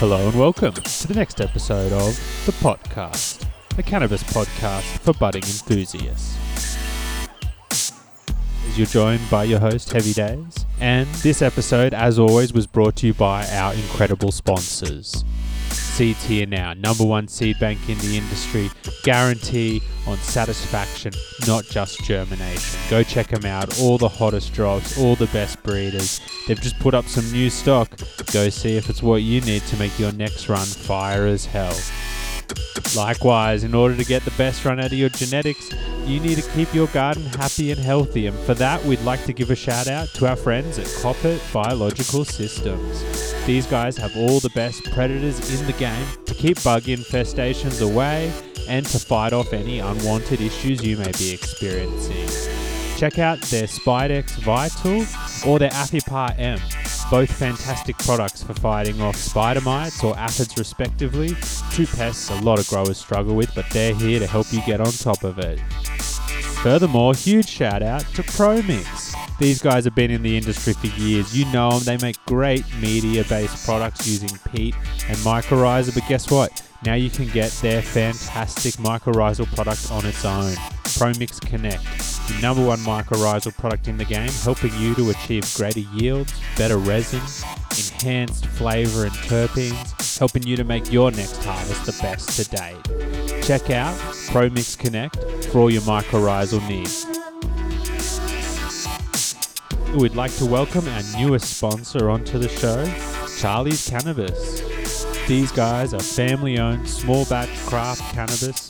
Hello and welcome to the next episode of The Pot Cast, a cannabis podcast for budding enthusiasts. You're joined by your host, Heavy Days, and this episode, as always, was brought to you by our incredible sponsors. Seeds here now, number one seed bank in the industry, guarantee on satisfaction, not just germination. Go check them out, all the hottest drops, all the best breeders. They've just put up some new stock. Go see if it's what you need to make your next run fire as hell. Likewise, in order to get the best run out of your genetics, you need to keep your garden happy and healthy. And for that, we'd like to give a shout out to our friends at Koppert Biological Systems. These guys have all the best predators in the game to keep bug infestations away and to fight off any unwanted issues you may be experiencing. Check out their Spidex Vital or their Aphipar-M, both fantastic products for fighting off spider mites or aphids respectively, two pests a lot of growers struggle with, but they're here to help you get on top of it. Furthermore, huge shout out to ProMix. These guys have been in the industry for years. You know them, they make great media based products using peat and mycorrhiza, but guess what? Now you can get their fantastic mycorrhizal product on its own. ProMix Connect, the number one mycorrhizal product in the game, helping you to achieve greater yields, better resin, enhanced flavor and terpenes, helping you to make your next harvest the best to date. Check out ProMix Connect for all your mycorrhizal needs. We'd like to welcome our newest sponsor onto the show, Charly's Cannabis. These guys are family owned, small batch craft cannabis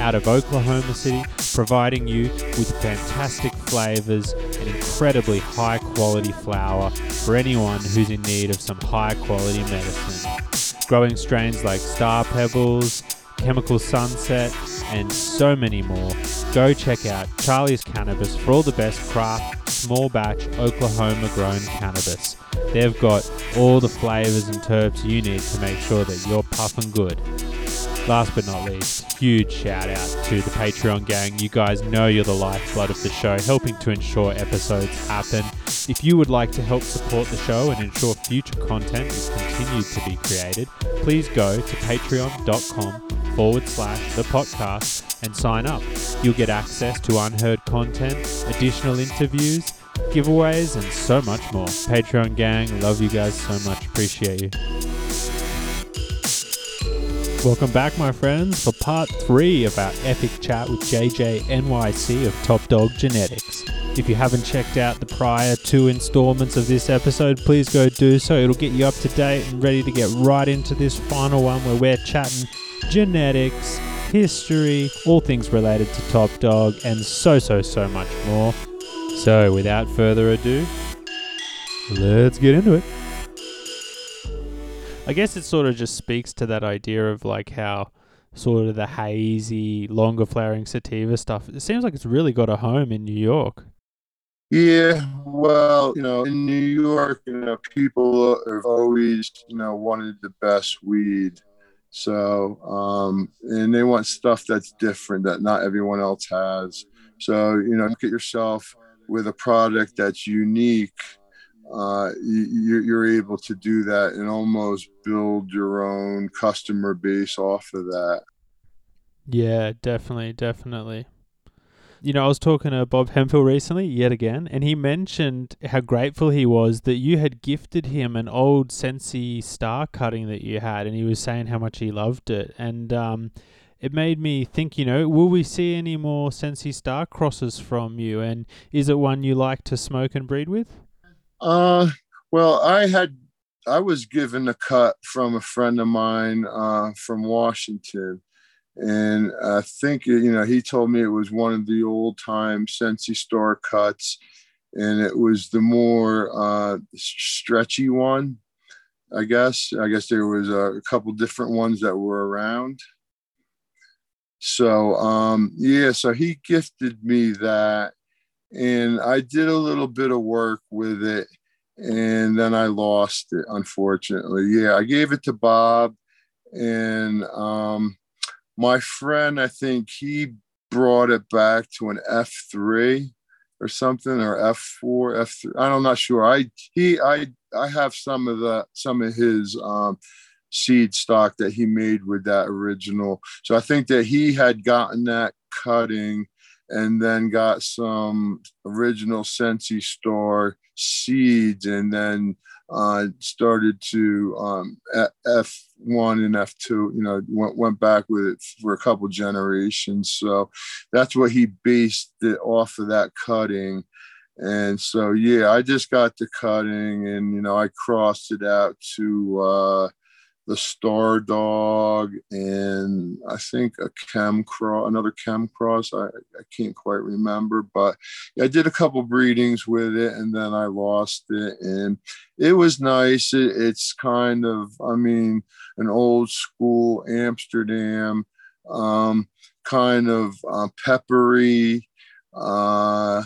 out of Oklahoma City, providing you with fantastic flavors and incredibly high quality flower for anyone who's in need of some high quality medicine. Growing strains like Star Pebbles, Chemical Sunset, and so many more. Go check out Charly's Cannabis for all the best craft, small batch, Oklahoma grown cannabis. They've got all the flavors and terps you need to make sure that you're puffing good. Last but not least, huge shout out to the Patreon gang. You guys know you're the lifeblood of the show, helping to ensure episodes happen. If you would like to help support the show and ensure future content is continued to be created, please go to patreon.com forward slash the pot cast and sign up. You'll get access to unheard content, additional interviews, giveaways, and so much more. Patreon gang, love you guys so much. Appreciate you. Welcome back, my friends, for part three of our epic chat with JJ NYC of Top Dawg Genetics. If you haven't checked out the prior two installments of this episode, please go do so. It'll get you up to date and ready to get right into this final one where we're chatting genetics, history, all things related to Top Dawg, and so, so, so much more. So, without further ado, let's get into it. I guess it sort of just speaks to that idea of like how sort of the hazy, longer flowering sativa stuff. It seems like it's really got a home in New York. Yeah, well, you know, in New York, you know, people have always, you know, wanted the best weed. So, um, and they want stuff that's different that not everyone else has. So, you know, look at yourself with a product that's unique uh, you, you're able to do that and almost build your own customer base off of that. Yeah, definitely, definitely. You know, I was talking to Bob Hemphill recently, yet again, and he mentioned how grateful he was that you had gifted him an old Sensi star cutting that you had, and he was saying how much he loved it. And um, it made me think, you know, will we see any more Sensi star crosses from you? And is it one you like to smoke and breed with? Uh, well, I had I was given a cut from a friend of mine uh, from Washington, and I think you know he told me it was one of the old time Sensi Star cuts, and it was the more uh, stretchy one. I guess I guess there was a couple different ones that were around. So um, yeah, so he gifted me that, and I did a little bit of work with it and then I lost it unfortunately. Yeah, I gave it to Bob and um, my friend I think he brought it back to an F3 or something or F4 F3 I'm not sure. I he I I have some of the some of his um, seed stock that he made with that original. So I think that he had gotten that cutting and then got some original Sensi Star seeds and then uh, started to um, F1 and F2, you know, went, went back with it for a couple generations. So that's what he based it off of that cutting. And so, yeah, I just got the cutting and, you know, I crossed it out to, uh, the Star Dog, and I think a Chem Cross, another Chem Cross. I, I can't quite remember, but I did a couple breedings with it, and then I lost it, and it was nice. It, it's kind of, I mean, an old school Amsterdam, um, kind of uh, peppery. Uh,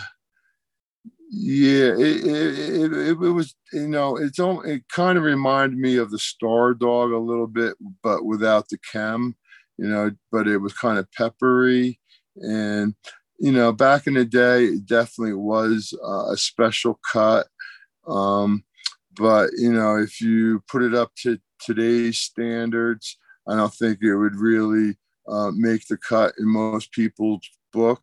yeah, it, it, it, it, was, you know, it's it kind of reminded me of the Star Dog a little bit, but without the chem, you know, but it was kind of peppery. And, you know, back in the day, it definitely was uh, a special cut. Um, but, you know, if you put it up to today's standards, I don't think it would really uh, make the cut in most people's book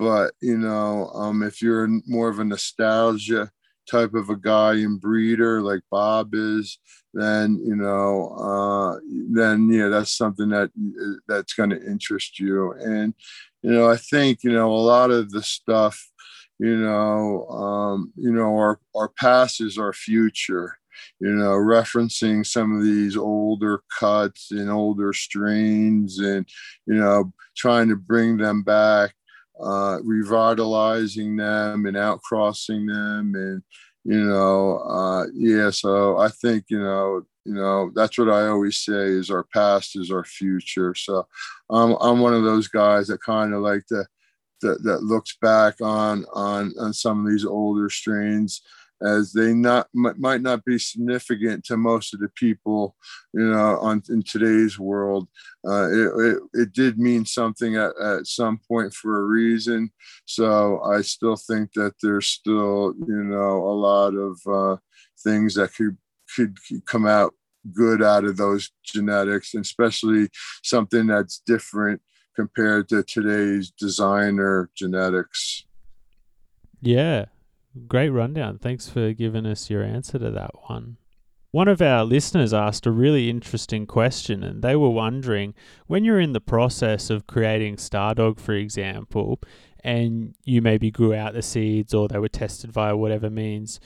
but you know um, if you're more of a nostalgia type of a guy and breeder like bob is then you know uh, then yeah that's something that that's going to interest you. And you know i think you know a lot of the stuff you know um, you know our our past is our future you know referencing some of these older cuts and older strains and you know trying to bring them back uh, revitalizing them and outcrossing them and you know uh, yeah so i think you know you know that's what i always say is our past is our future. So i'm, I'm one of those guys that kind of like to that, that looks back on on on some of these older strains as they not might not be significant to most of the people, you know, on in today's world. Uh, it, it, it, did mean something at, at some point for a reason. So I still think that there's still, you know, a lot of uh, things that could could come out good out of those genetics, and especially something that's different compared to today's designer genetics. Yeah, Great rundown. Thanks for giving us your answer to that one. One of our listeners asked a really interesting question, and they were wondering when you're in the process of creating Stardog, for example, and you maybe grew out the seeds or they were tested via whatever means,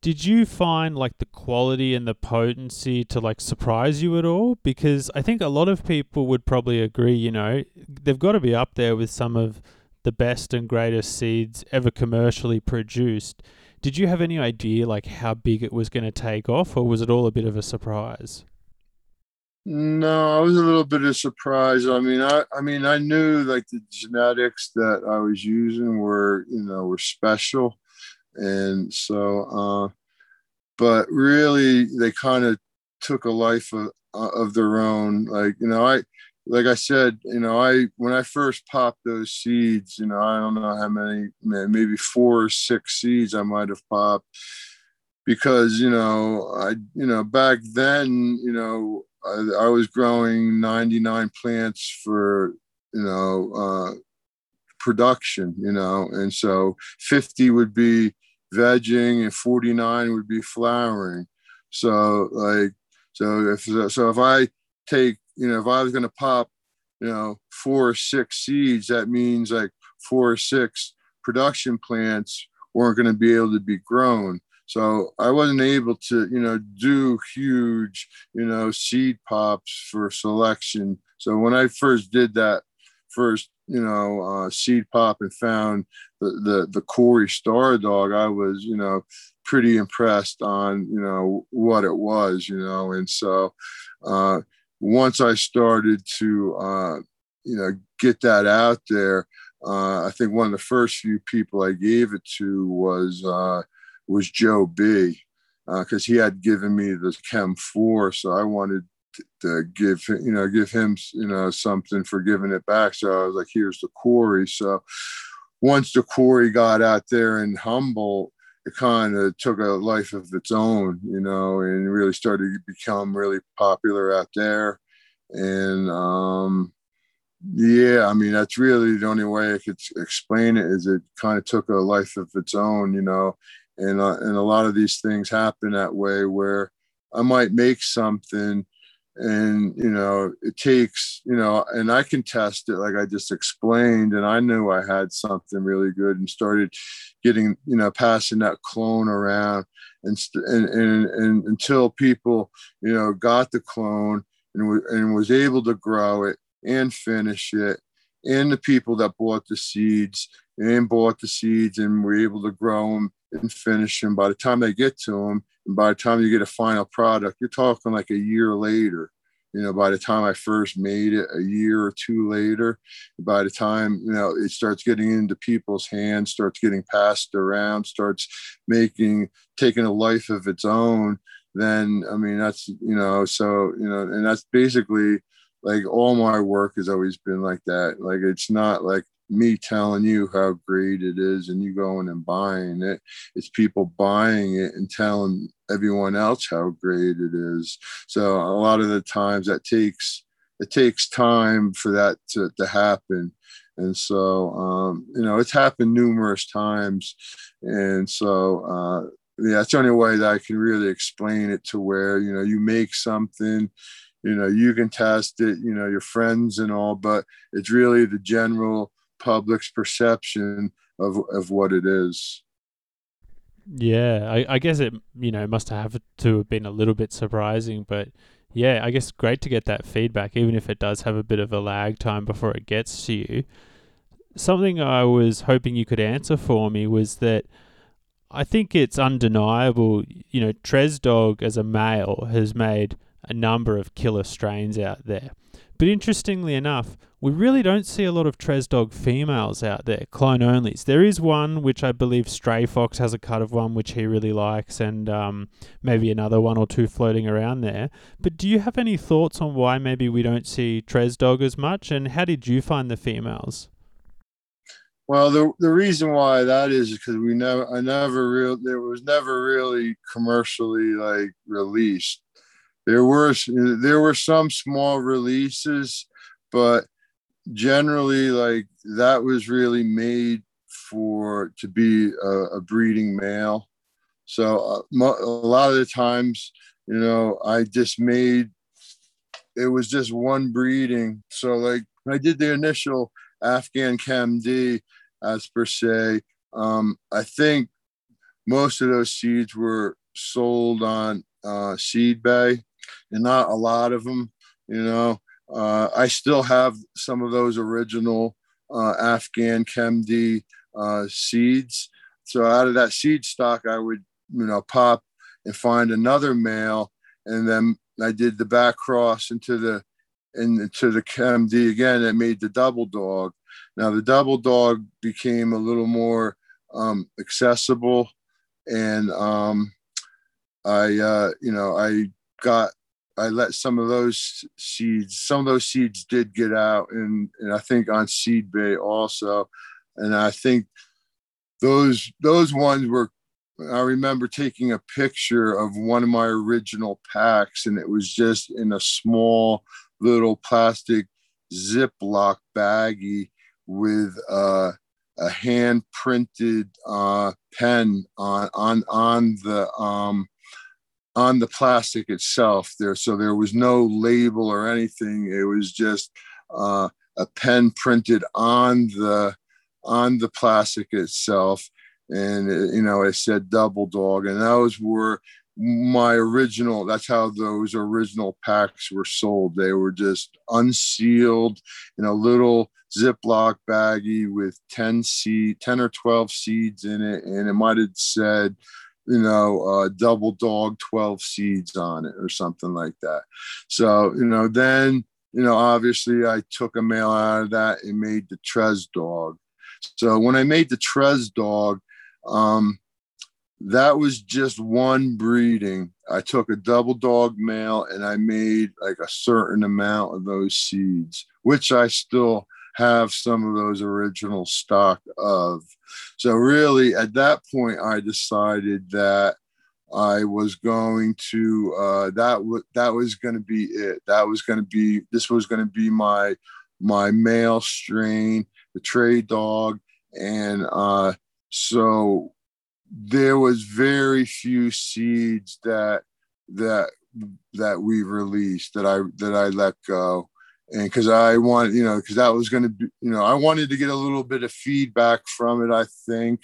did you find like the quality and the potency to like surprise you at all? Because I think a lot of people would probably agree, you know, they've got to be up there with some of the best and greatest seeds ever commercially produced. Did you have any idea like how big it was going to take off, or was it all a bit of a surprise? No, I was a little bit of surprise. I mean, I I mean, I knew like the genetics that I was using were you know were special, and so, uh, but really they kind of took a life of of their own. Like you know, I like I said, you know, I when I first popped those seeds, you know, I don't know how many, maybe four or six seeds I might have popped because you know I you know back then you know I, I was growing 99 plants for you know uh, production, you know, and so 50 would be vegging and 49 would be flowering. So like so if so if I take you know, if I was going to pop, you know, four or six seeds, that means like four or six production plants weren't going to be able to be grown. So I wasn't able to, you know, do huge, you know, seed pops for selection. So when I first did that first, you know, uh, seed pop and found the, the, the Corey Star Dog, I was, you know, pretty impressed on, you know, what it was, you know, and so, uh, once I started to, uh, you know, get that out there, uh, I think one of the first few people I gave it to was uh, was Joe B, because uh, he had given me the Chem Four, so I wanted to, give you know give him you know something for giving it back. So I was like, here's the Corey. So once the Corey got out there in Humboldt, it kind of took a life of its own, you know, and really started to become really popular out there. And um, yeah, I mean, that's really the only way I could explain it is it kind of took a life of its own, you know, and, uh, and a lot of these things happen that way where I might make something and you know it takes you know and i can test it like i just explained and i knew i had something really good and started getting you know passing that clone around and and and, and until people you know got the clone and, and was able to grow it and finish it and the people that bought the seeds and bought the seeds and were able to grow them and finish them by the time they get to them and by the time you get a final product, you're talking like a year later. You know, by the time I first made it, a year or two later, by the time, you know, it starts getting into people's hands, starts getting passed around, starts making, taking a life of its own, then, I mean, that's, you know, so, you know, and that's basically like all my work has always been like that. Like, it's not like, me telling you how great it is and you going and buying it. It's people buying it and telling everyone else how great it is. So a lot of the times that takes it takes time for that to, to happen. And so um, you know, it's happened numerous times. And so uh yeah, that's the only way that I can really explain it to where, you know, you make something, you know, you can test it, you know, your friends and all, but it's really the general public's perception of of what it is. Yeah, I, I guess it you know must have to have been a little bit surprising, but yeah, I guess great to get that feedback, even if it does have a bit of a lag time before it gets to you. Something I was hoping you could answer for me was that I think it's undeniable, you know, Tres Dog as a male has made a number of killer strains out there. But interestingly enough, we really don't see a lot of Tres Dog females out there, clone onlys. There is one which I believe Stray Fox has a cut of one which he really likes, and um, maybe another one or two floating around there. But do you have any thoughts on why maybe we don't see Tres Dog as much, and how did you find the females? Well, the the reason why that is because we never, I never real, there was never really commercially like released there were there were some small releases, but generally like that was really made for to be a, a breeding male. So uh, a lot of the times, you know, I just made it was just one breeding. So like I did the initial Afghan Chem D as per se. Um, I think most of those seeds were sold on uh, Seed Bay and not a lot of them. You know, uh, I still have some of those original uh, Afghan Chem D uh, seeds. So out of that seed stock, I would you know pop and find another male, and then I did the back cross into the into the Chem D again. That made the double dog. Now the double dog became a little more um, accessible, and um, I uh, you know I got I let some of those seeds, some of those seeds did get out, and and I think on Seed Bay also, and I think those those ones were. I remember taking a picture of one of my original packs, and it was just in a small little plastic Ziploc baggie with uh, a hand printed uh, pen on on on the um, on the plastic itself there. So there was no label or anything. It was just uh, a pen printed on the on the plastic itself. And it, you know it said double dog and those were my original that's how those original packs were sold. They were just unsealed in a little ziploc baggie with 10 seed 10 or 12 seeds in it and it might have said you know, uh, double dog 12 seeds on it or something like that. So, you know, then, you know, obviously I took a male out of that and made the Tres dog. So when I made the Tres dog, um, that was just one breeding. I took a double dog male and I made like a certain amount of those seeds, which I still have some of those original stock of. So really, at that point, I decided that I was going to uh, that w- that was going to be it. That was going to be this was going to be my my male strain, the Tres dog, and uh, so there was very few seeds that that that we released that I that I let go and because I wanted, you know, because that was going to be, you know, I wanted to get a little bit of feedback from it, I think,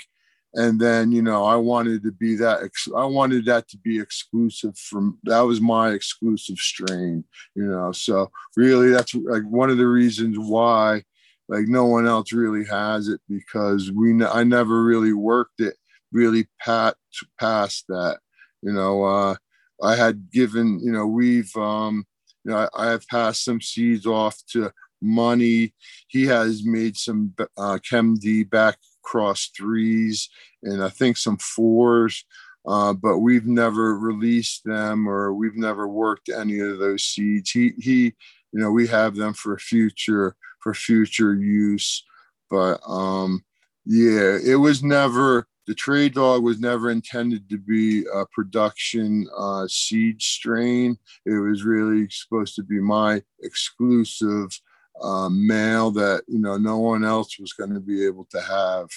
and then, you know, I wanted to be that, ex- I wanted that to be exclusive from, that was my exclusive strain, you know, so really that's like one of the reasons why, like, no one else really has it because we, I never really worked it really pat past that, you know, uh, I had given, you know, we've, um, you know, I, have passed some seeds off to Money. He has made some uh, Chem D back cross threes and I think some fours, uh, but we've never released them or we've never worked any of those seeds. He, he, you know, we have them for future for future use, but um, yeah, it was never the Tres dog was never intended to be a production uh, seed strain. It was really supposed to be my exclusive uh, male that you know no one else was going to be able to have.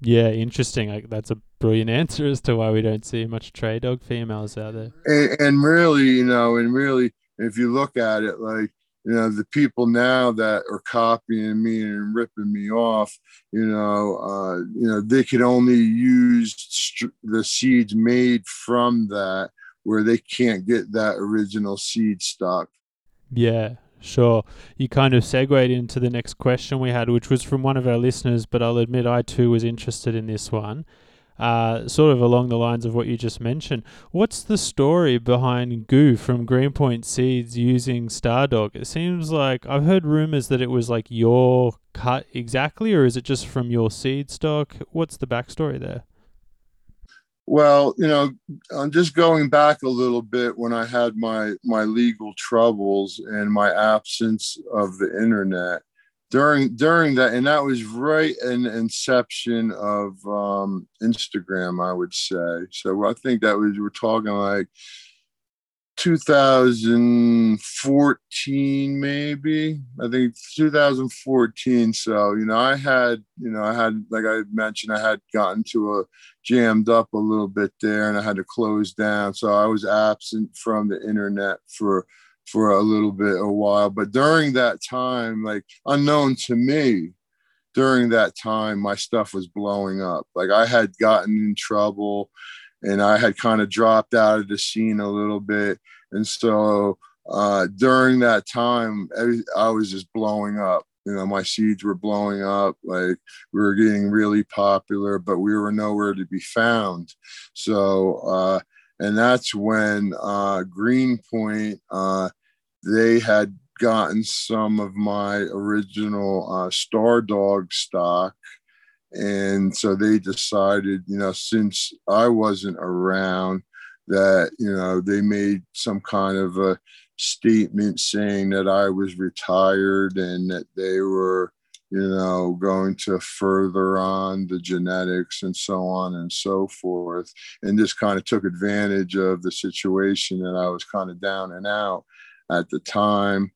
Yeah, interesting. Like, that's a brilliant answer as to why we don't see much Tres dog females out there. And, and really, you know, and really, if you look at it, like you know the people now that are copying me and ripping me off you know uh, you know they could only use the seeds made from that where they can't get that original seed stock. Yeah sure. You kind of segued into the next question we had which was from one of our listeners but i'll admit i too was interested in this one uh, sort of along the lines of what you just mentioned. What's the story behind Goo from Greenpoint Seeds using Stardog? It seems like I've heard rumors that it was like your cut exactly, or is it just from your seed stock? What's the backstory there? Well, you know, I'm just going back a little bit when I had my my legal troubles and my absence of the internet during during that and that was right in inception of um instagram i would say. So i think that was we're talking like 2014 maybe. I think 2014 so you know i had you know i had like i mentioned i had gotten to a jammed up a little bit there and i had to close down. So i was absent from the internet for for a little bit a while. But during that time like unknown to me during that time my stuff was blowing up. Like i had gotten in trouble and i had kind of dropped out of the scene a little bit. And so uh, during that time i was just blowing up. You know my seeds were blowing up. Like we were getting really popular but we were nowhere to be found. So uh, and that's when uh, Greenpoint uh, they had gotten some of my original uh, Star Dog stock, and so they decided, you know, since I wasn't around, that you know they made some kind of a statement saying that I was retired and that they were you know, going to further on the genetics and so on and so forth. And just kind of took advantage of the situation that I was kind of down and out at the time.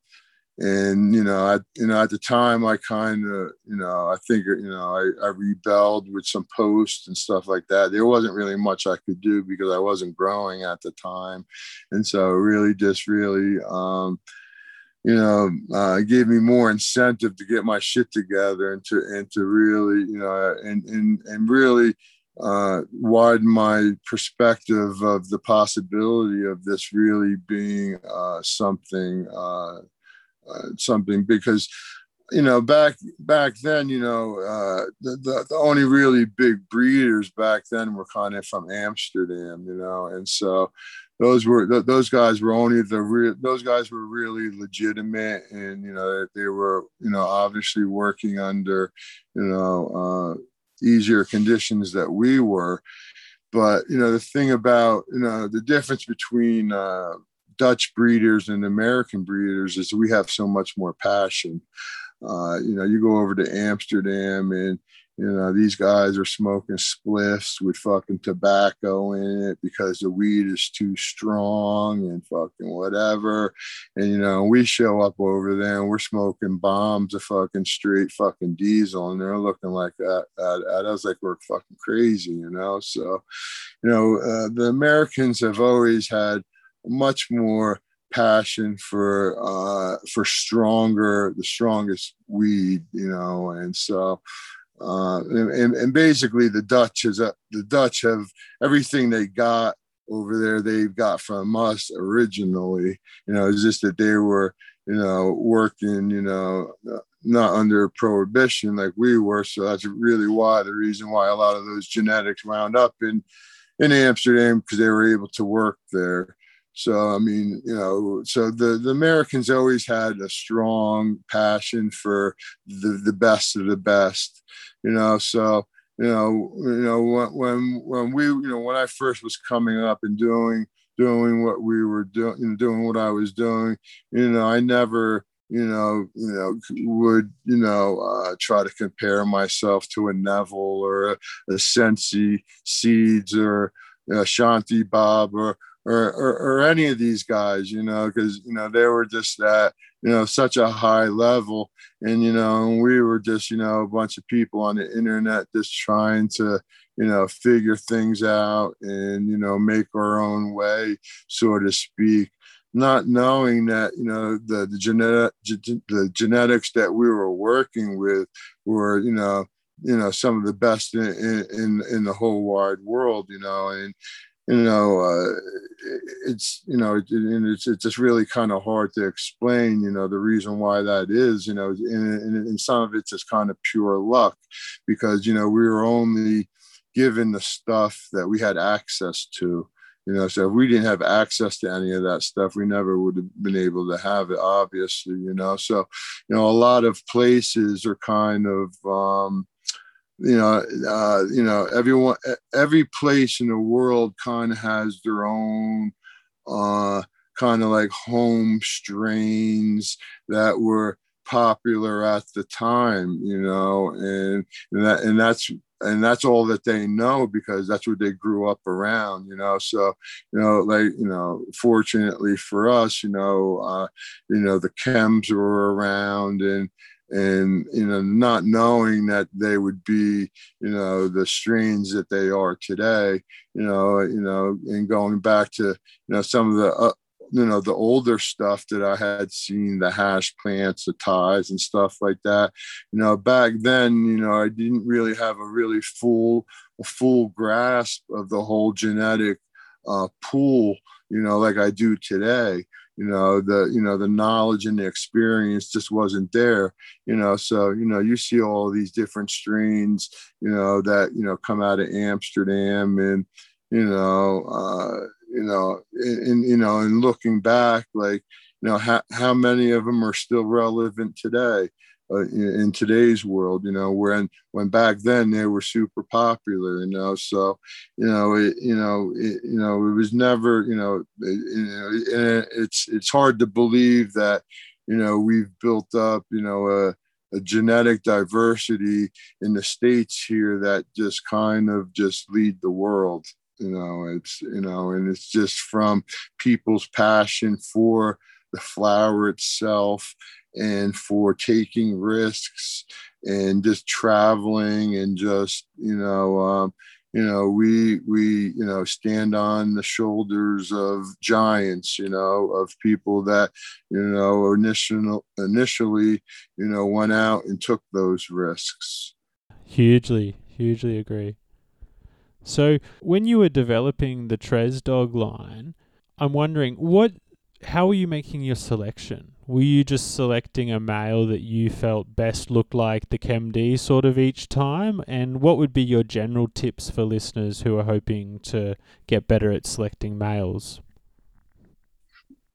And you know, I you know at the time I kind of you know I think you know I, I rebelled with some posts and stuff like that. There wasn't really much I could do because I wasn't growing at the time, and so really just really um, you know, uh, gave me more incentive to get my shit together and to and to really, you know, and and and really uh, widen my perspective of the possibility of this really being uh, something uh, uh something because you know back back then you know uh, the, the, the only really big breeders back then were kind of from Amsterdam you know and so those were th- those guys were only the real those guys were really legitimate and you know they were you know obviously working under you know uh, easier conditions that we were. But you know the thing about you know the difference between uh, dutch breeders and american breeders is we have so much more passion. Uh, you know, you go over to Amsterdam and you know, these guys are smoking spliffs with fucking tobacco in it because the weed is too strong and fucking whatever. And, you know, we show up over there and we're smoking bombs of fucking straight fucking diesel and they're looking like that at, at us like we're fucking crazy, you know? So, you know, uh, the Americans have always had much more passion for uh for stronger the strongest weed you know and so uh, and, and basically the Dutch is a, the Dutch have everything they got over there they've got from us originally. You know, it's just that they were you know working you know not under prohibition like we were. So that's really why the reason why a lot of those genetics wound up in in Amsterdam because they were able to work there. So I mean, you know, so the, the Americans always had a strong passion for the, the best of the best, you know. So you know, you know when when we you know when I first was coming up and doing doing what we were doing, doing what I was doing, you know, I never you know, you know, would you know uh, try to compare myself to a Neville or a, a Sensi Seeds or a Shantibaba or or, or, or any of these guys, you know, because you know they were just at you know such a high level, and you know we were just you know a bunch of people on the internet just trying to you know figure things out and you know make our own way, so to speak not knowing that you know the the genetic the genetics that we were working with were you know you know some of the best in in in the whole wide world you know and you know, uh, it's you know, it, it's it's just really kind of hard to explain. You know, the reason why that is. You know, and, and some of it's just kind of pure luck, because you know we were only given the stuff that we had access to. You know, so if we didn't have access to any of that stuff, we never would have been able to have it. Obviously, you know, so you know, a lot of places are kind of um, you know, uh, you know, everyone, every place in the world kind of has their own uh, kind of like home strains that were popular at the time, you know, and and that and that's and that's all that they know because that's what they grew up around, you know. So, you know, like you know, fortunately for us, you know, uh, you know, the chems were around and and you know not knowing that they would be you know the strains that they are today you know you know and going back to you know some of the uh, you know the older stuff that i had seen the hash plants the ties and stuff like that you know back then you know i didn't really have a really full a full grasp of the whole genetic uh, pool you know like i do today you know the you know the knowledge and the experience just wasn't there you know so you know you see all these different strains you know that you know come out of amsterdam and you know uh you know and you know and looking back like you know how, how many of them are still relevant today uh, in, today's world, you know, when when back then they were super popular, you know. So, you know, it, you know, it, you know, it was never, you know, it, you know, it's it's hard to believe that, you know, we've built up, you know, a, a genetic diversity in the states here that just kind of just lead the world. You know, it's you know, and it's just from people's passion for the flower itself and for taking risks and just traveling and just you know um, you know we we you know stand on the shoulders of giants you know of people that you know initial, initially you know went out and took those risks. Hugely hugely agree. So when you were developing the Tres dog line i'm wondering what how are you making your selection were you just selecting a male that you felt best looked like the ChemD sort of each time? And what would be your general tips for listeners who are hoping to get better at selecting males?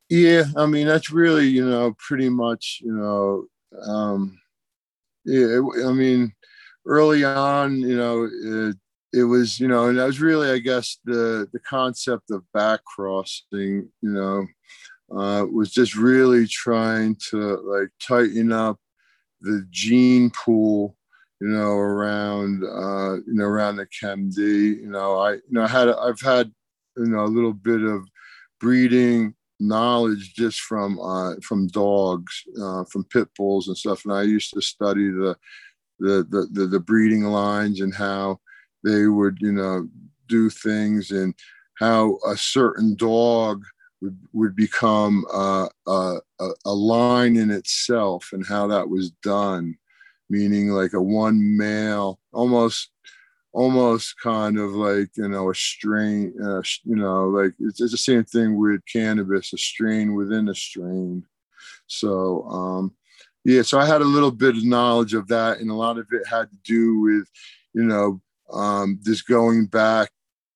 Yeah, I mean that's really you know pretty much you know um, yeah I mean early on you know it, it was you know and that was really I guess the the concept of back crossing you know uh, was just really trying to like tighten up the gene pool, you know, around uh, you know around the ChemD. You know, I you know I had I've had you know a little bit of breeding knowledge just from uh, from dogs, uh, from pit bulls and stuff. And I used to study the the, the the the breeding lines and how they would you know do things and how a certain dog would, would become uh, a, a line in itself and how that was done. Meaning like a one male almost almost kind of like you know a strain uh, you know like it's, it's the same thing with cannabis a strain within a strain. So um yeah so i had a little bit of knowledge of that and a lot of it had to do with you know um just going back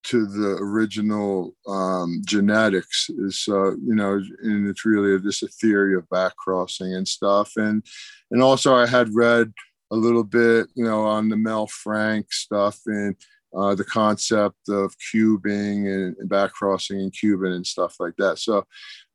to the original um, genetics is uh, you know and it's really just a theory of back crossing and stuff and and also i had read a little bit, you know, on the Mel Frank stuff and uh, the concept of cubing and, and back crossing and cubing and stuff like that. So,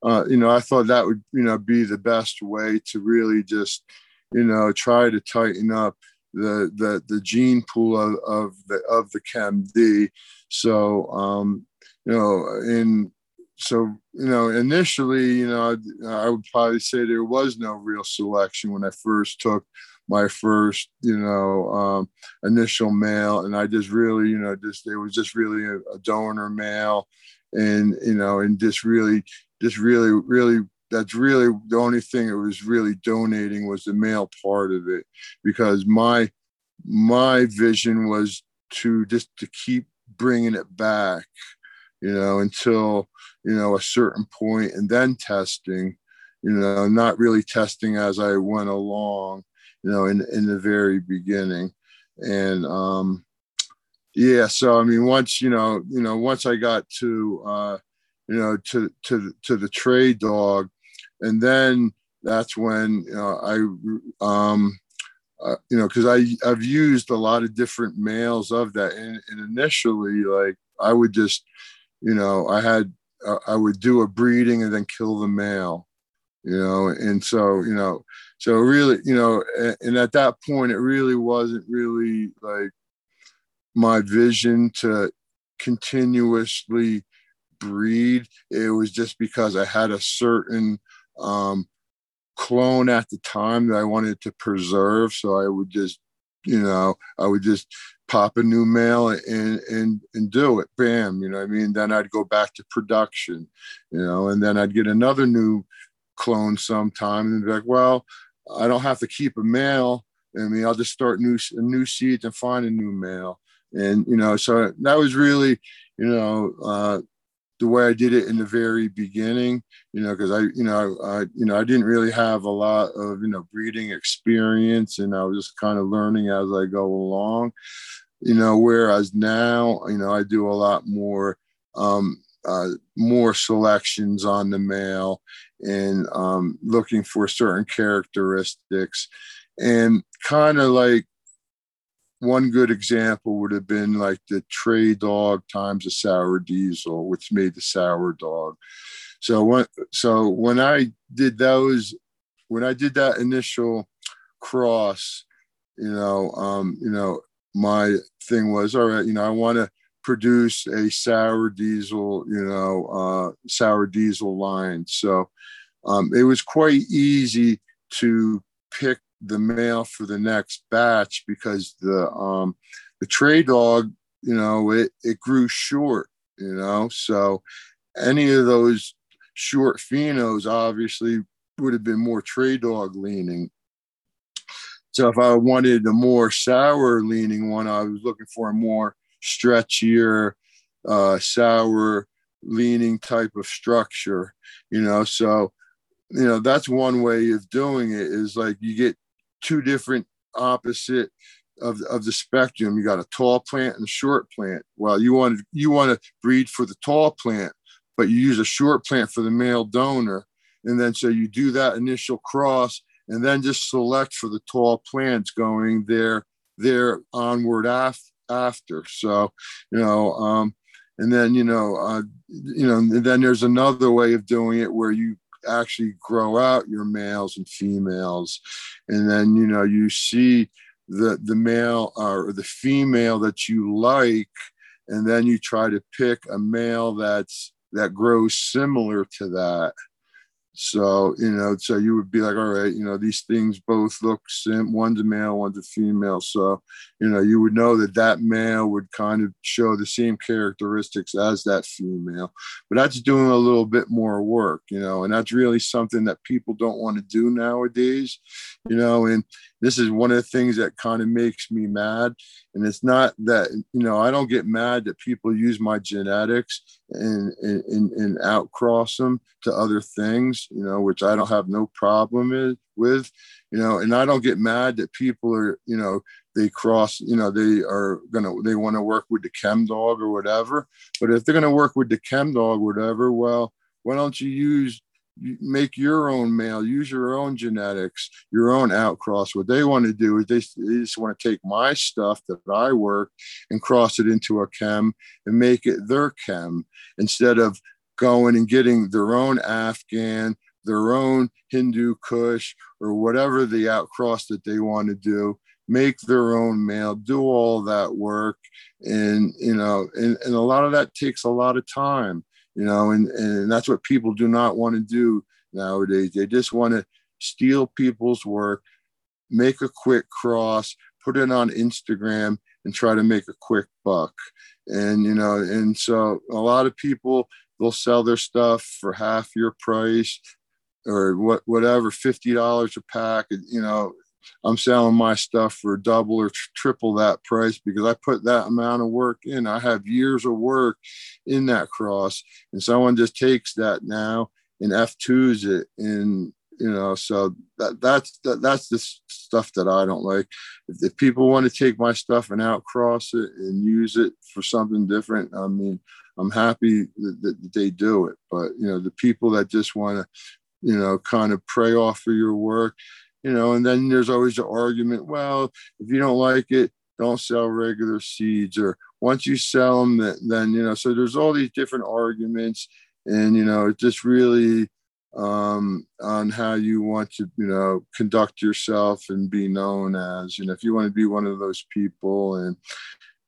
uh, you know, I thought that would, you know, be the best way to really just, you know, try to tighten up the the the gene pool of, of the of the ChemD. So, um, you know, in so you know initially you know I, I would probably say there was no real selection when i first took my first, you know, um, initial male, and I just really, you know, just it was just really a, a donor male, and you know, and just really, just really, really that's really the only thing it was really donating was the male part of it because my my vision was to just to keep bringing it back you know until you know a certain point and then testing you know not really testing as i went along you know, in in the very beginning, and um, yeah. So I mean, once you know, you know, once I got to uh, you know to to to the Tres dog, and then that's when you know I um uh, you know because I I've used a lot of different males of that, and, and initially like I would just you know I had uh, I would do a breeding and then kill the male, you know, and so you know so really you know and at that point it really wasn't really like my vision to continuously breed. It was just because i had a certain um, clone at the time that i wanted to preserve so i would just you know i would just pop a new male and and and do it bam you know i mean then i'd go back to production you know and then i'd get another new clone sometime and be like well I don't have to keep a male. I mean, I'll just start new new seeds and find a new male. And you know, so that was really, you know, uh, the way I did it in the very beginning. You know, because I, you know, I, you know, I didn't really have a lot of you know breeding experience, and I was just kind of learning as I go along. You know, whereas now, you know, I do a lot more. Um, uh, more selections on the male and um, looking for certain characteristics. And kind of like one good example would have been like the Trey Dog times a sour diesel, which made the sour dog. So when so when I did those, when I did that initial cross, you know, um, you know, my thing was all right. You know, I want to produce a sour diesel, you know, uh, sour diesel line. So um, it was quite easy to pick the male for the next batch because the um, the Trey dog, you know, it it grew short, you know, so any of those short phenos obviously would have been more Trey dog leaning. So if I wanted a more sour leaning one, I was looking for a more stretchier, uh, sour leaning type of structure, you know. So you know that's one way of doing it is like you get two different opposite of, of the spectrum. You got a tall plant and a short plant. Well you want to, you want to breed for the tall plant but you use a short plant for the male donor. And then so you do that initial cross and then just select for the tall plants going there there onward af- after. So you know um and then you know uh you know then there's another way of doing it where you actually grow out your males and females. And then you know you see the the male uh, or the female that you like and then you try to pick a male that's that grows similar to that so, you know, so you would be like, all right, you know, these things both look sim, one's a male, one's a female. So, you know, you would know that that male would kind of show the same characteristics as that female. But that's doing a little bit more work, you know, and that's really something that people don't want to do nowadays, you know, and this is one of the things that kind of makes me mad. And it's not that, you know, I don't get mad that people use my genetics and, and, and outcross them to other things, you know, which I don't have no problem with, you know, and I don't get mad that people are, you know, they cross, you know, they are gonna, they want to work with the chem dog or whatever. But if they're gonna work with the chem dog, whatever, well, why don't you use make your own male, use your own genetics, your own outcross. What they want to do is they, they just want to take my stuff that I work and cross it into a chem and make it their chem instead of going and getting their own Afghan, their own Hindu Kush, or whatever the outcross that they want to do. Make their own male, do all that work, and you know, and, and a lot of that takes a lot of time you know, and, and that's what people do not want to do nowadays. They just want to steal people's work, make a quick cross, put it on Instagram, and try to make a quick buck. And, you know, and so a lot of people, they'll sell their stuff for half your price or what, whatever, $50 a pack, you know, I'm selling my stuff for double or triple that price because I put that amount of work in. I have years of work in that cross, and someone just takes that now and F2s it, and you know, so that that's that, that's the stuff that I don't like. If, if people want to take my stuff and outcross it and use it for something different, I mean, I'm happy that, that they do it. But you know, the people that just want to, you know, kind of prey off of your work you know, and then there's always the argument, well, if you don't like it, don't sell regular seeds, or once you sell them, then, you know, so there's all these different arguments, and you know, it just really um, on how you want to, you know, conduct yourself and be known as, you know, if you want to be one of those people and,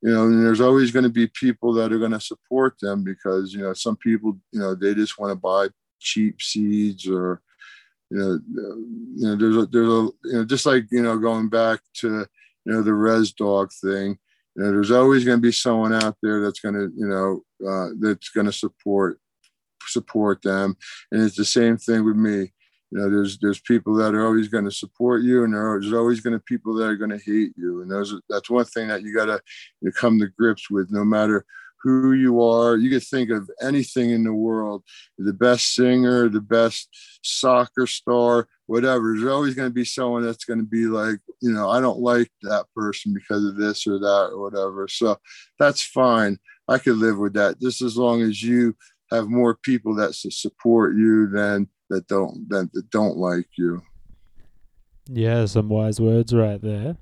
you know, and there's always going to be people that are going to support them because, you know, some people, you know, they just want to buy cheap seeds or, you know, you know, there's a, there's a, you know, just like, you know, going back to, you know, the Tres dog thing, you know, there's always going to be someone out there that's going to, you know, uh, that's going to support, support them. And it's the same thing with me. You know, there's, there's people that are always going to support you and there's always going to people that are going to hate you. And those, that's one thing that you got to you know, come to grips with no matter who you are. You could think of anything in the world, the best singer, the best soccer star, whatever. There's always going to be someone that's going to be like, you know, I don't like that person because of this or that or whatever. So that's fine. I could live with that just as long as you have more people that support you than that don't that, that don't like you. Yeah, some wise words right there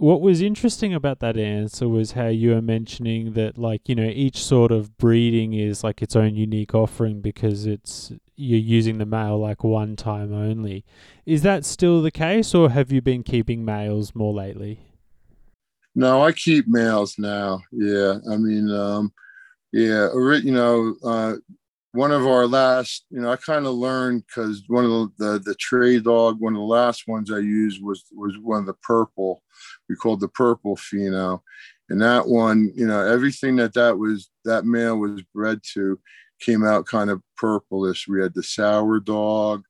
what was interesting about that answer was how you were mentioning that like you know each sort of breeding is like its own unique offering because it's you're using the male like one time only. Is that still the case or have you been keeping males more lately? No i keep males now. Yeah. I mean um yeah you know uh one of our last, you know, I kind of learned because one of the, the, the Tres dog, one of the last ones I used was was one of the purple. We called the purple pheno, and that one, you know, everything that that was that male was bred to came out kind of purplish. We had the sour dog,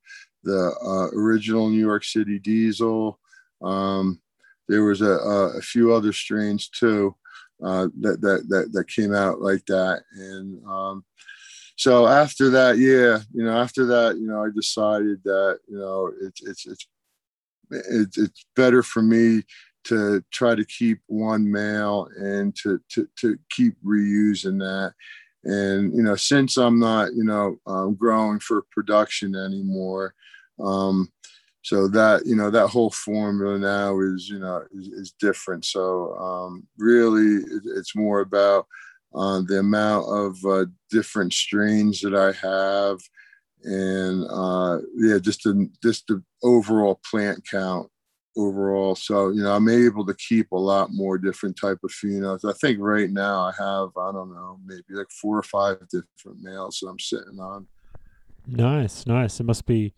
the uh, original New York City Diesel. Um, there was a, a, few other strains too uh, that, that that that came out like that, and um, so after that, yeah, you know, after that, you know, I decided that you know it's it's it's, it's better for me to try to keep one male and to to to keep reusing that. And you know, since I'm not you know um, growing for production anymore, um, so that you know that whole formula now is you know is, is different. So um, really, it's more about uh, the amount of uh, different strains that I have, and uh, yeah, just the just the overall plant count overall. So you know, I'm able to keep a lot more different type of phenos. I think right now I have I don't know maybe like four or five different males that I'm sitting on. Nice, nice. It must be,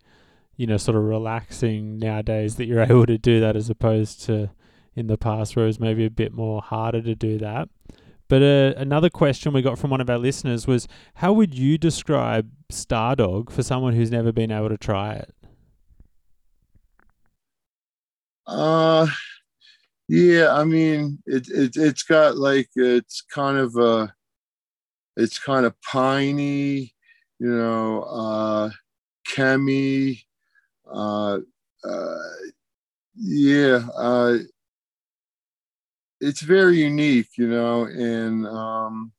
you know, sort of relaxing nowadays that you're able to do that as opposed to in the past where it was maybe a bit more harder to do that. But uh, another question we got from one of our listeners was how would you describe Stardog for someone who's never been able to try it? Uh yeah, I mean it, it it's got like it's kind of a it's kind of piney, you know, uh chemi, uh uh yeah, uh it's very unique, you know, and um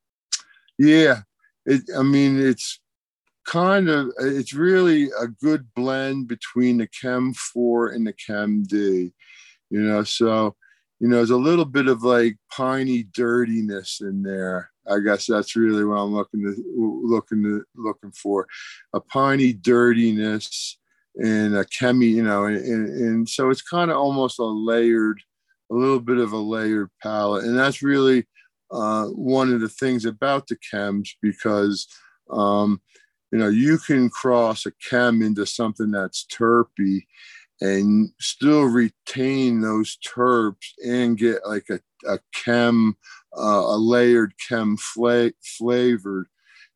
yeah, it I mean it's kind of it's really a good blend between the chem 4 and the chem d you know? So you know there's a little bit of like piney dirtiness in there. I guess that's really what i'm looking to looking to looking for. A piney dirtiness and a chemi you know and, and, and so it's kind of almost a layered a little bit of a layered palette. And that's really uh, one of the things about the chems because um, you know, you can cross a chem into something that's terpy and still retain those terps and get like a, a chem, uh, a layered chem fla- flavored.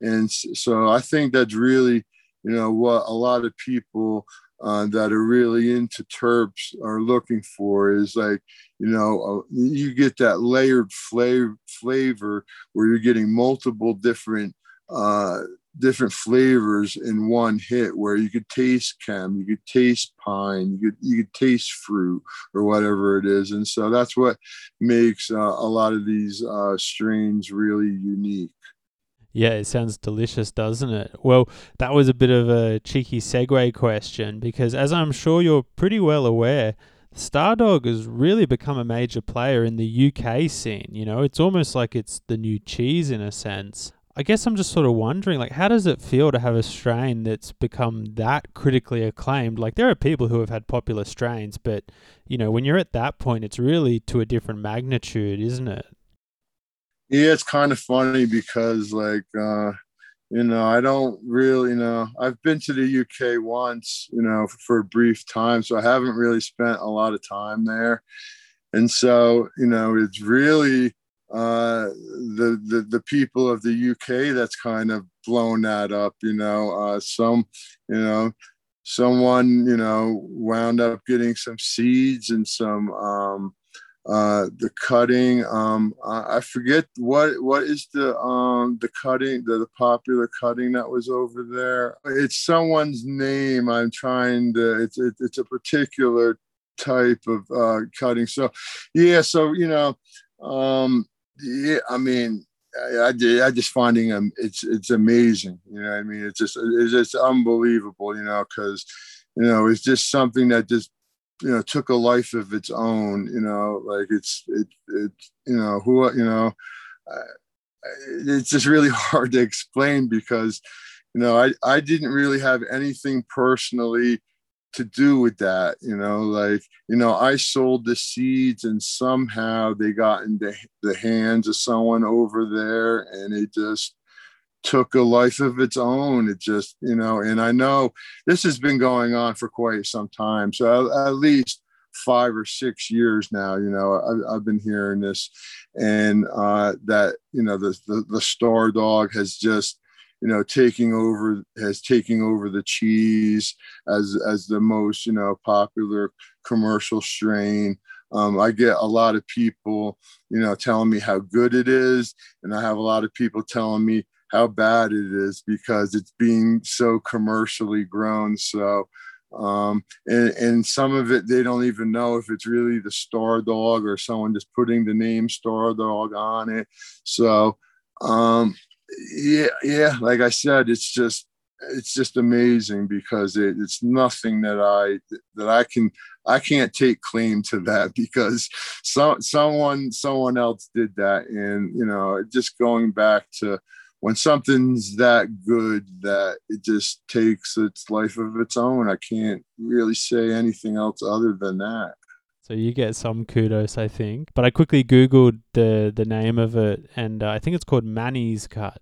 And so I think that's really, you know, what a lot of people uh, that are really into terps are looking for is like, you know, uh, you get that layered flavor, flavor where you're getting multiple different uh, different flavors in one hit where you could taste chem, you could taste pine, you could you could taste fruit or whatever it is, and so that's what makes uh, a lot of these uh, strains really unique. Yeah, it sounds delicious, doesn't it? Well, that was a bit of a cheeky segue question because, as I'm sure you're pretty well aware, Stardog has really become a major player in the UK scene. You know, it's almost like it's the new cheese in a sense. I guess I'm just sort of wondering, like, how does it feel to have a strain that's become that critically acclaimed? Like, there are people who have had popular strains, but, you know, when you're at that point, it's really to a different magnitude, isn't it? Yeah, it's kind of funny because, like, uh, you know, I don't really, you know, I've been to the UK once, you know, for a brief time, so I haven't really spent a lot of time there. And so, you know, it's really, uh, the, the the people of the UK that's kind of blown that up. You know, uh, some, you know, someone you know wound up getting some seeds and some um, uh, the cutting. Um, I, forget what what is the um, the cutting the, the popular cutting that was over there. It's someone's name. I'm trying to. It's it, it's a particular type of uh, cutting. So yeah. So you know. Um, yeah, I mean, I, I, I just finding it's it's amazing. You know, I mean, it's just it's just unbelievable. You know, because you know it's just something that just you know took a life of its own. You know, like it's it it you know who you know. it's just really hard to explain because you know I, I didn't really have anything personally to do with that you know like you know i sold the seeds and somehow they got into the hands of someone over there and it just took a life of its own. It just you know and i know this has been going on for quite some time. So at least five or six years now you know I, have been hearing this and uh, that you know the, the the star dog has just you know taking over has taking over the cheese as as the most you know popular commercial strain. Um, i get a lot of people you know telling me how good it is and i have a lot of people telling me how bad it is because it's being so commercially grown. So um, and, and some of it they don't even know if it's really the star dog or someone just putting the name star dog on it. So um, yeah, yeah. Like I said, it's just it's just amazing because it, it's nothing that I that I can I can't take claim to that because some someone someone else did that and you know just going back to when something's that good that it just takes its life of its own. I can't really say anything else other than that. So you get some kudos, I think. But I quickly googled the the name of it, and uh, I think it's called Manny's Cut.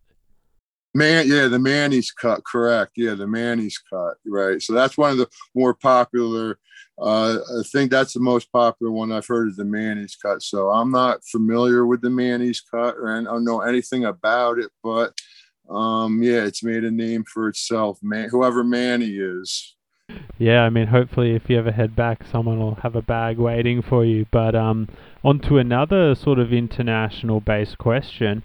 Man, yeah, the Manny's cut, correct. Yeah, the Manny's cut, right. So that's one of the more popular. Uh, I think that's the most popular one I've heard is the Manny's cut. So I'm not familiar with the Manny's cut, or I don't know anything about it, but um, yeah, it's made a name for itself. Man, whoever Manny is. Yeah, I mean, hopefully, if you ever head back, someone will have a bag waiting for you. But um, on to another sort of international-based question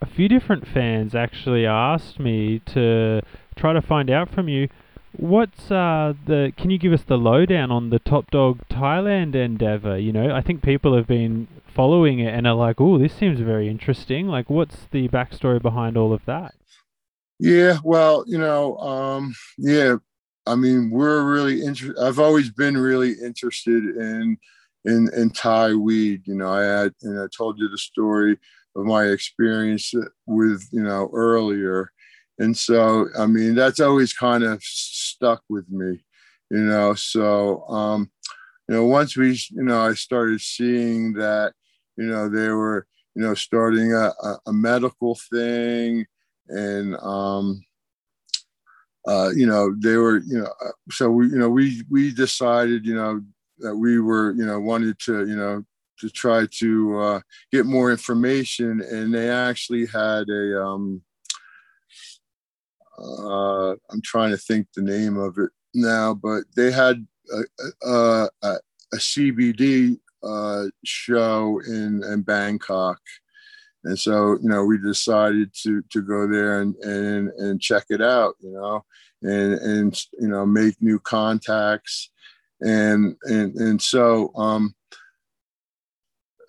a few different fans actually asked me to try to find out from you what's uh, the can you give us the lowdown on the top dog thailand endeavor? You know i think people have been following it and are like oh this seems very interesting. Like what's the backstory behind all of that? Yeah well you know um yeah i mean we're really interested i've always been really interested in in in thai weed you know i had and i told you the story of my experience with you know earlier and so i mean that's always kind of stuck with me you know so um you know once we you know i started seeing that you know they were you know starting a, a medical thing and um uh you know they were you know uh, so we you know we we decided you know that we were you know wanted to you know to try to uh, get more information, and they actually had a. Um, uh, I'm trying to think the name of it now, but they had a, a, a, a CBD uh, show in, in Bangkok, and so you know we decided to to go there and and and check it out, you know, and and you know make new contacts, and and and so um,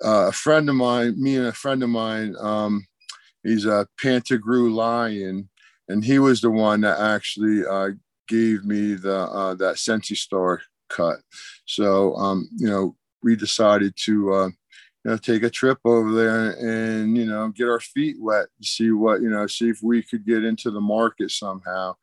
uh, a friend of mine, me and a friend of mine, um, he's a Pantagruel lion, and he was the one that actually uh, gave me the uh, that Sensi Star cut. So um, you know, we decided to uh, you know take a trip over there and you know get our feet wet, see what you know, see if we could get into the market somehow.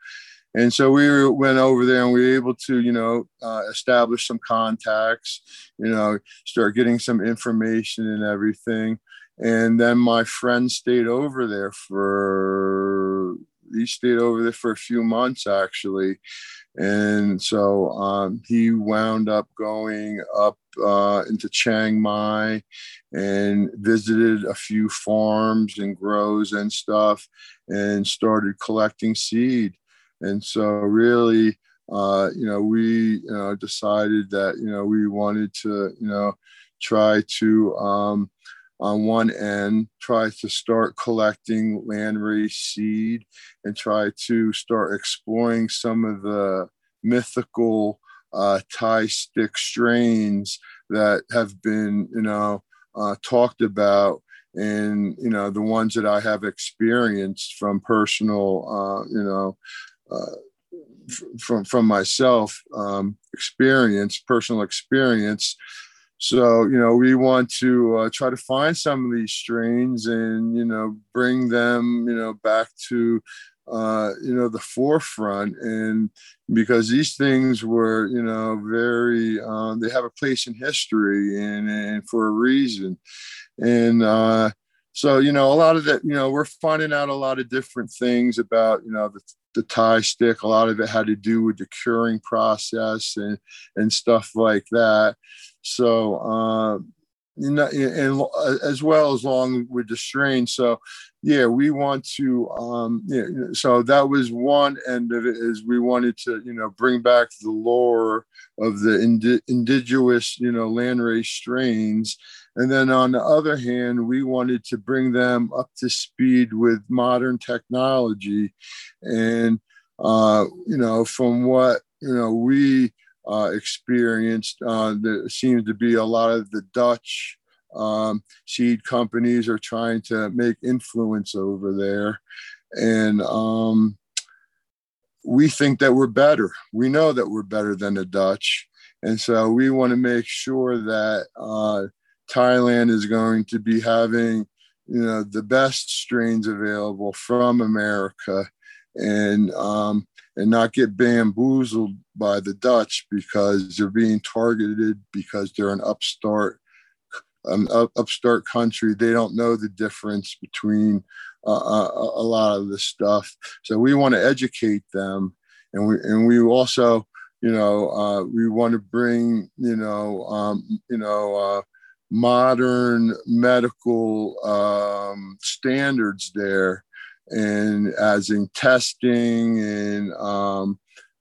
And so we went over there and we were able to, you know, uh, establish some contacts, you know, start getting some information and everything. And then my friend stayed over there for, he stayed over there for a few months actually. And so um, he wound up going up uh, into Chiang Mai and visited a few farms and grows and stuff and started collecting seed and so, really, uh, you know, we you know, decided that you know we wanted to you know try to um, on one end try to start collecting landrace seed and try to start exploring some of the mythical uh, Thai stick strains that have been you know uh, talked about and you know the ones that I have experienced from personal uh, you know from from myself um, experience, personal experience. So you know, we want to uh, try to find some of these strains and you know bring them you know back to uh, you know the forefront and because these things were you know very um, they have a place in history and, and for a reason and uh, so you know a lot of that you know we're finding out a lot of different things about you know the, the Thai stick. A lot of it had to do with the curing process and and stuff like that. So, uh, you know, and as well as long with the strain. So, yeah, we want to. Um, yeah, so that was one end of it. Is we wanted to, you know, bring back the lore of the indi- indigenous, you know, landrace strains. And then on the other hand, we wanted to bring them up to speed with modern technology. And, uh, you know, from what, you know, we uh, experienced, uh, there seems to be a lot of the Dutch um, seed companies are trying to make influence over there. And um, we think that we're better. We know that we're better than the Dutch. And so we want to make sure that uh, Thailand is going to be having, you know the best strains available from America, and um, and not get bamboozled by the Dutch because they're being targeted because they're an upstart an up, upstart country. They don't know the difference between uh, uh a, a lot of the stuff. So we want to educate them, and we and we also, you know, uh, we want to bring, you know, um, you know, uh, modern medical um, standards there, and as in testing and um,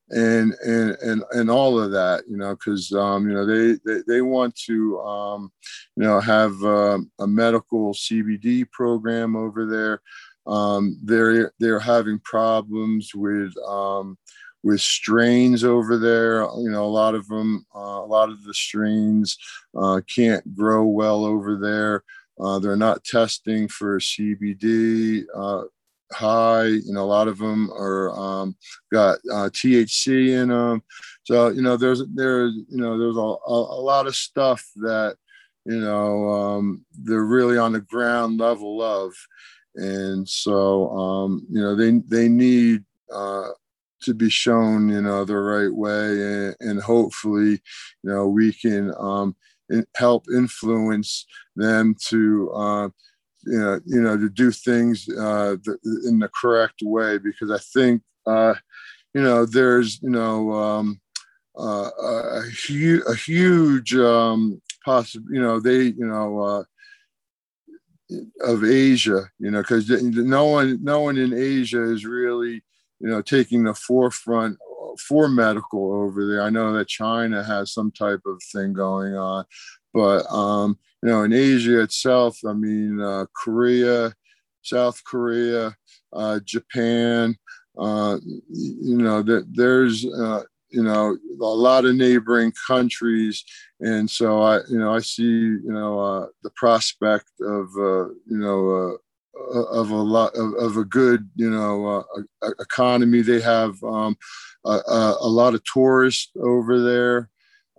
and and and and all of that you know because um you know they, they they want to um you know have um, a medical cbd program over there. Um they're they're having problems with um with strains over there you know a lot of them uh, a lot of the strains uh, can't grow well over there uh, they're not testing for cbd uh, high. You know, a lot of them are um, got uh, THC in them. So you know, there's there's you know there's a, a, a lot of stuff that you know um, they're really on the ground level of, and so um, you know they they need. Uh, to be shown, you know, the right way, and, and hopefully, you know, we can um, help influence them to uh, you know, you know, to do things uh, in the correct way because I think, uh, you know, there's, you know, um, uh, a, hu- a huge um, possible, you know, they, you know, uh, of Asia, you know, because no one, no one in Asia is really, you know, taking the forefront for medical over there. I know that China has some type of thing going on, but um, you know, in Asia itself, I mean, uh, Korea, South Korea, uh, Japan, uh, you know, that there's, uh, you know, a lot of neighboring countries. And so I, you know, I see, you know, uh, the prospect of, uh, you know, of a lot of, of, a good you know uh, economy. They have um, a, a, lot of tourists over there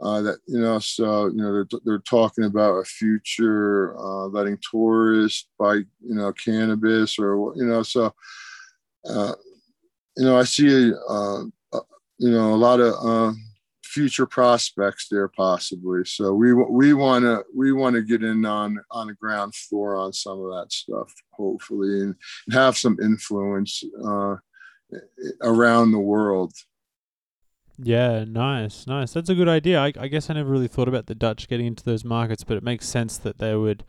uh, that you know, so you know, they're, they're talking about a future uh, letting tourists buy you know cannabis or you know, so uh, you know, I see uh, uh, you know a lot of future prospects there possibly. So we we want to we want to get in on on the ground floor on some of that stuff, hopefully, and, and have some influence around the world. Yeah, nice, nice. That's a good idea. I, I guess I never really thought about the Dutch getting into those markets, but it makes sense that they would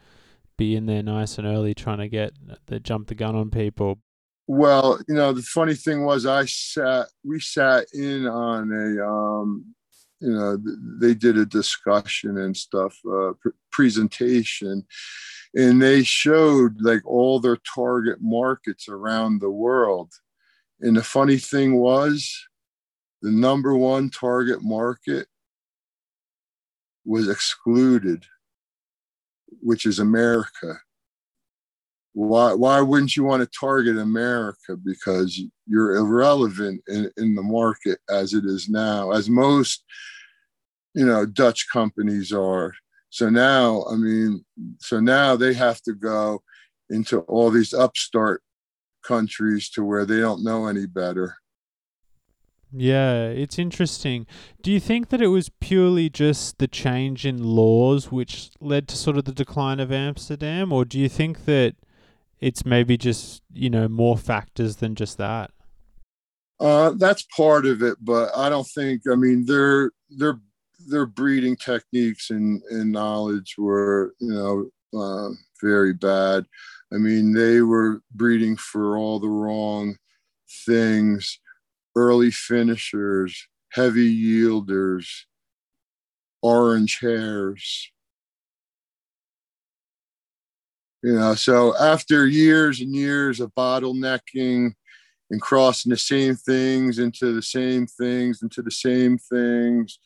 be in there nice and early trying to get the jump the gun on people. Well, you know, the funny thing was I sat we sat in on a um you know, they did a discussion and stuff, uh, pr- presentation, and they showed like all their target markets around the world. And the funny thing was, the number one target market was excluded, which is America. Why, why wouldn't you want to target America? Because you're irrelevant in, in the market as it is now, as most, you know, Dutch companies are. So now, I mean, so now they have to go into all these upstart countries to where they don't know any better yeah, it's interesting. Do you think that it was purely just the change in laws which led to sort of the decline of Amsterdam, or do you think that it's maybe just you know more factors than just that? Uh, that's part of it, but I don't think. I mean, their their their breeding techniques and, and knowledge were you know uh, very bad. I mean, they were breeding for all the wrong things early finishers, heavy yielders, orange hairs. You know, so after years and years of bottlenecking and crossing the same things into the same things into the same things,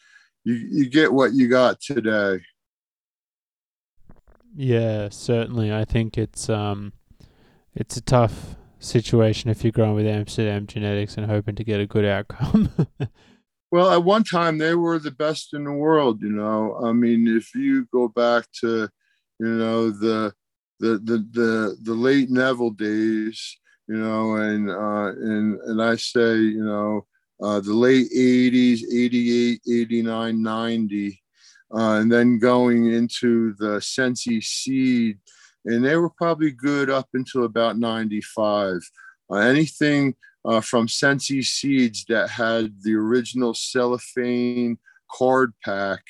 you, you get what you got today. Yeah, certainly. I think it's um it's a tough situation if you're growing with Amsterdam genetics and hoping to get a good outcome. well, at one time they were the best in the world. You know, I mean, if you go back to, you know, the the the the the late Neville days, you know, and uh, and and I say, you know, uh, the late 80s, 88, 89, 90, uh, and then going into the Sensi Seed, and they were probably good up until about 95. Uh, anything uh, from Sensi Seeds that had the original cellophane card pack.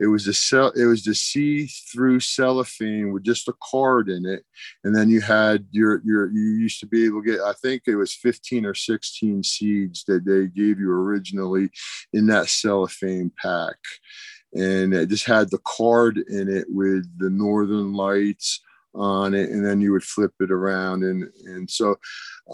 It was a cell, it was the see-through cellophane with just a card in it, and then you had your your you used to be able to get. I think it was 15 or 16 seeds that they gave you originally in that cellophane pack, and it just had the card in it with the Northern Lights on it and then you would flip it around and and so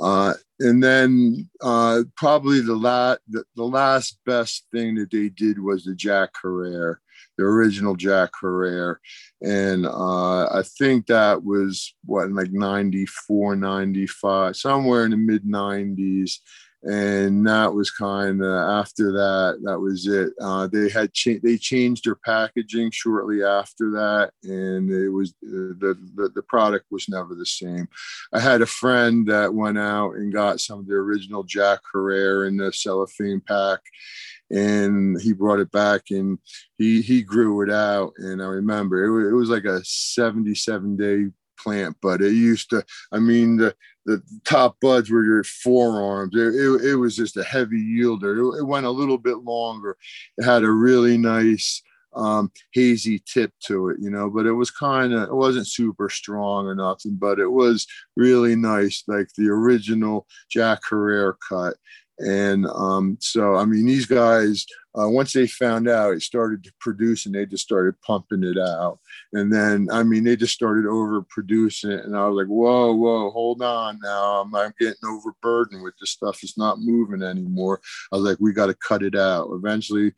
uh and then uh probably the last the, the last best thing that they did was the jack Herer, the original jack Herer. and uh i think that was what like 94 95 somewhere in the mid 90s and that was kind of after that that was it. Uh, they had cha- they changed their packaging shortly after that and it was uh, the, the the product was never the same. I had a friend that went out and got some of the original jack Herer in the cellophane pack and he brought it back and he he grew it out and i remember it, it was like a 77 day plant, but it used to, I mean, the, the top buds were your forearms. It, it, it was just a heavy yielder. It, it, went a little bit longer. It had a really nice um, hazy tip to it, you know, but it was kind of, it wasn't super strong or nothing, but it was really nice, like the original Jack Herer cut. And um, so, I mean, these guys, uh, once they found out, it started to produce and they just started pumping it out. And then, I mean, they just started overproducing it. And I was like, whoa, whoa, hold on now. I'm, I'm getting overburdened with this stuff. It's not moving anymore. I was like, we got to cut it out. Eventually,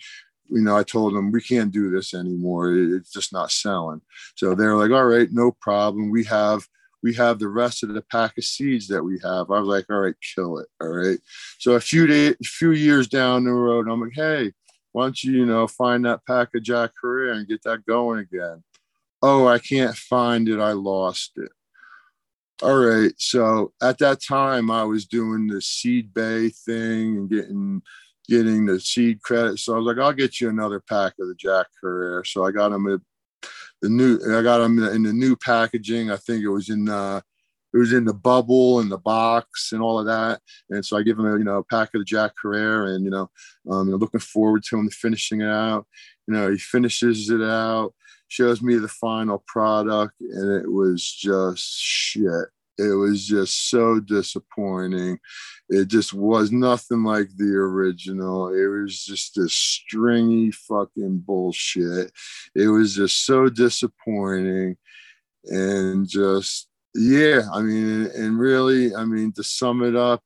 you know, I told them we can't do this anymore. It's just not selling. So they're like, all right, no problem. We have we have the rest of the pack of seeds that we have. I was like, all right, kill it. All right. So a few days, a few years down the road, I'm like, hey, why don't you, you know, find that pack of Jack Herer and get that going again? Oh, I can't find it. I lost it. All right. So at that time, I was doing the seed bay thing and getting getting the seed credit. So I was like, I'll get you another pack of the Jack Herer. So I got him at the new I got them in the new packaging. I think it was in uh it was in the bubble and the box and all of that. And so I give him a you know a pack of the Jack Herer and you know um you know, looking forward to him finishing it out. You know, he finishes it out, shows me the final product, and it was just shit. It was just so disappointing. It just was nothing like the original. It was just this stringy fucking bullshit. It was just so disappointing. And just, yeah, I mean, and really, I mean, to sum it up,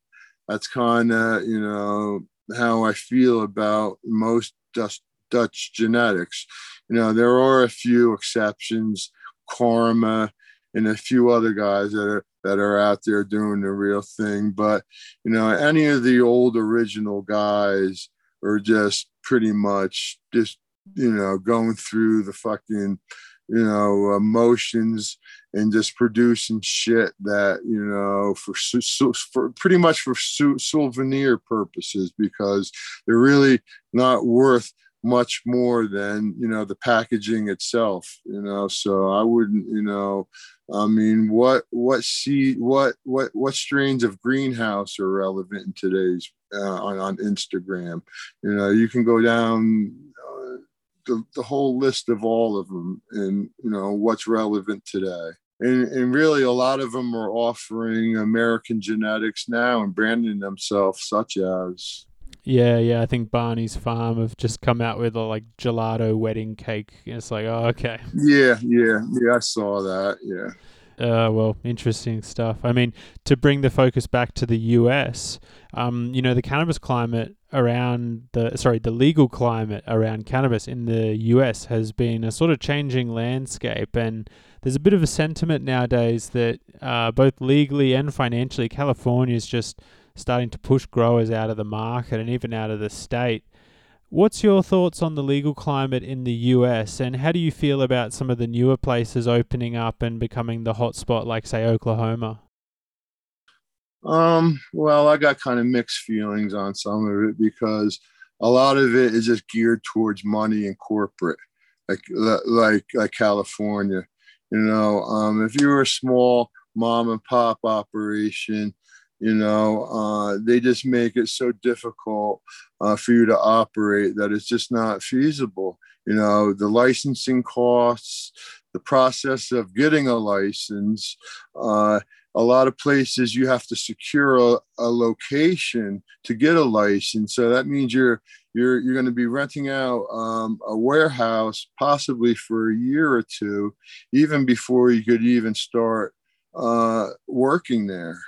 that's kind of, you know, how I feel about most Dutch, Dutch genetics. You know, there are a few exceptions, Karma, and a few other guys that are that are out there doing the real thing. But you know, any of the old original guys are just pretty much just you know going through the fucking you know emotions and just producing shit that you know for for pretty much for souvenir purposes because they're really not worth much more than you know the packaging itself you know so i wouldn't you know i mean what what seed what what what strains of greenhouse are relevant in today's uh, on, on instagram? You know you can go down uh, the, the whole list of all of them and you know what's relevant today. And, and really a lot of them are offering american genetics now and branding themselves such as yeah, yeah. I think Barney's Farm have just come out with a like gelato wedding cake. It's like, oh, okay. Yeah, yeah, yeah. I saw that. Yeah. Uh, well, interesting stuff. I mean, to bring the focus back to the U.S., um, you know, the cannabis climate around the sorry, the legal climate around cannabis in the U.S. has been a sort of changing landscape, and there's a bit of a sentiment nowadays that uh, both legally and financially, California is just starting to push growers out of the market and even out of the state. What's your thoughts on the legal climate in the US and how do you feel about some of the newer places opening up and becoming the hotspot like say Oklahoma? Um, well, I got kind of mixed feelings on some of it because a lot of it is just geared towards money and corporate, like like like California. You know, um, if you're a small mom and pop operation, you know, uh, they just make it so difficult uh, for you to operate that it's just not feasible. You know, the licensing costs, the process of getting a license. Uh, a lot of places you have to secure a, a location to get a license. So that means you're you're you're going to be renting out um, a warehouse possibly for a year or two, even before you could even start uh, working there.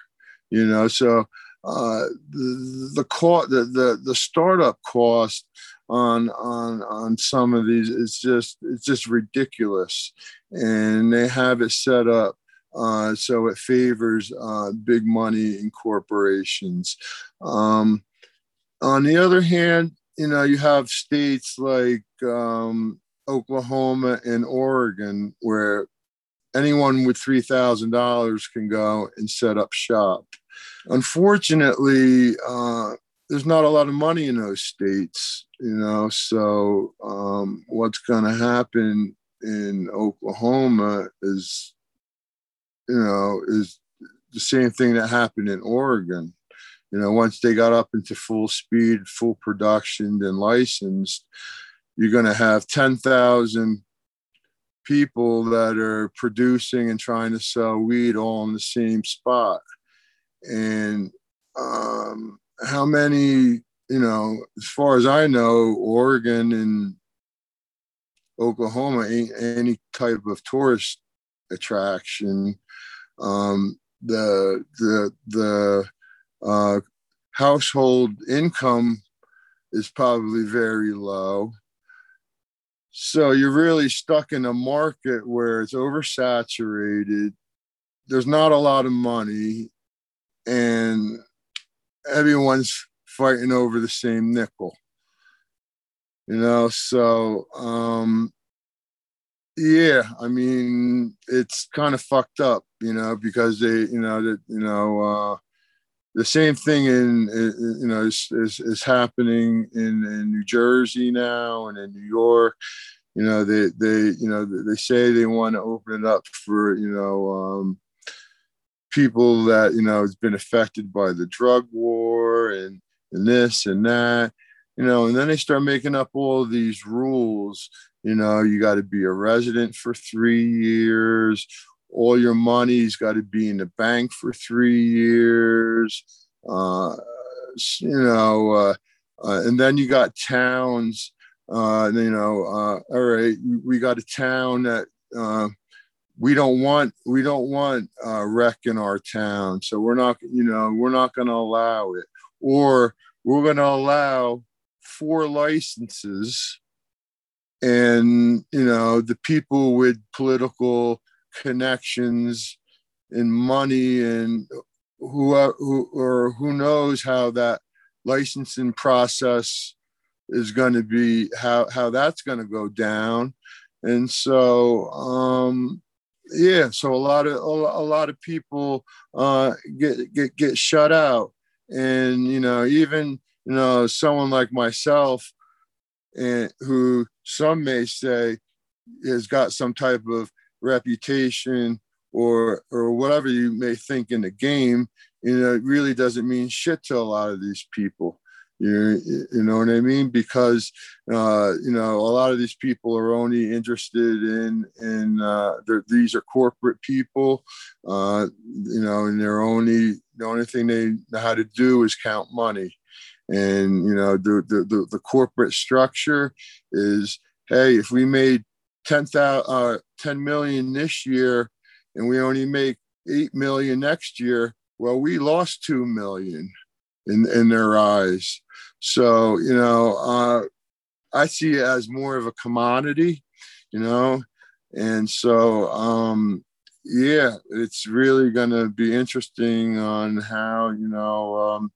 You know, so uh, the the the, the the startup cost on on on some of these is just it's just ridiculous, and they have it set up uh, so it favors uh, big money and corporations. Um, on the other hand, you know, you have states like um, Oklahoma and Oregon where anyone with $3,000 can go and set up shop. Unfortunately, uh, there's not a lot of money in those states, you know, so um, what's going to happen in Oklahoma is you know, is the same thing that happened in Oregon. You know, once they got up into full speed, full production, and licensed, you're going to have 10,000 people that are producing and trying to sell weed all in the same spot. And um, how many, you know, as far as I know, Oregon and Oklahoma ain't any type of tourist attraction. Um, the the the uh, household income is probably very low. So you're really stuck in a market where it's oversaturated. There's not a lot of money, and everyone's fighting over the same nickel. You know, so um, yeah, I mean, it's kind of fucked up, you know, because they, you know, that you know, uh, the same thing in, in you know is, is, is happening in, in New Jersey now and in New York. You know, they they you know they say they want to open it up for you know um, people that you know has been affected by the drug war and and this and that. You know, and then they start making up all these rules you know, you got to be a resident for three years. All your money's got to be in the bank for three years. Uh, you know, uh, uh, and then you got towns. Uh, you know, uh, all right, we got a town that uh, we don't want. We don't want uh, rec in our town, so we're not. You know, we're not going to allow it, or we're going to allow four licenses and you know the people with political connections and money and who, who or who knows how that licensing process is going to be how how that's going to go down. And so um yeah so a lot of a, lot of people uh get get get shut out. And you know even you know someone like myself and who some may say has got some type of reputation or or whatever you may think in the game, you know, it really doesn't mean shit to a lot of these people. You, you know what I mean? Because uh, you know a lot of these people are only interested in in uh, these are corporate people, uh, you know, and they're only the only thing they know how to do is count money and you know the the, the, the corporate structure is hey if we made 10, uh, 10 million this year and we only make 8 million next year. Well we lost 2 million in in their eyes. So you know uh, i see it as more of a commodity you know? And so um yeah it's really going to be interesting on how you know um,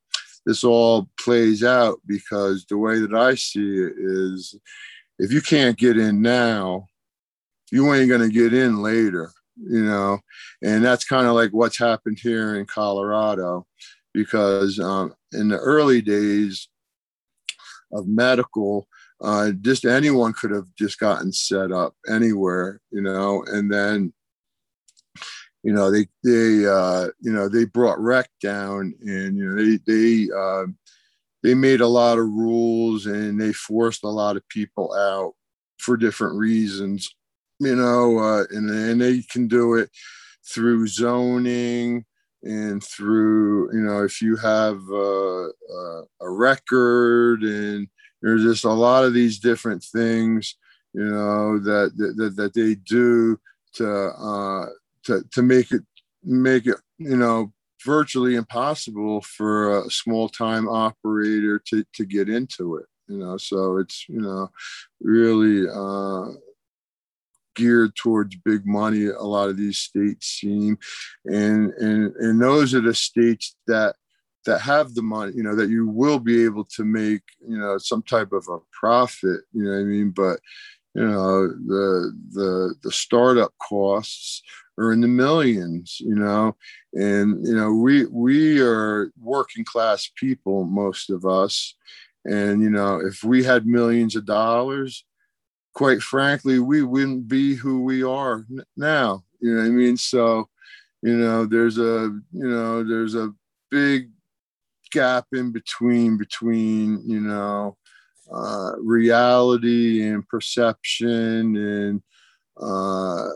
this all plays out because the way that I see it is if you can't get in now, you ain't going to get in later, you know, and that's kind of like what's happened here in Colorado because um, in the early days of medical, uh, just anyone could have just gotten set up anywhere, you know, and then you know they they uh, you know they brought rec down and you know they they uh, they made a lot of rules and they forced a lot of people out for different reasons you know uh, and and they can do it through zoning and through you know if you have uh, uh, a record and there's just a lot of these different things you know that that, that they do to uh, to to make it make it you know virtually impossible for a small time operator to to get into it you know. So it's you know really uh geared towards big money a lot of these states seem and and and those are the states that that have the money you know that you will be able to make you know some type of a profit you know what i mean? But you know the the the startup costs are in the millions you know? And you know we we are working class people most of us. And you know if we had millions of dollars quite frankly we wouldn't be who we are now you know what i mean? So you know there's a you know there's a big gap in between between you know uh, reality and perception and uh,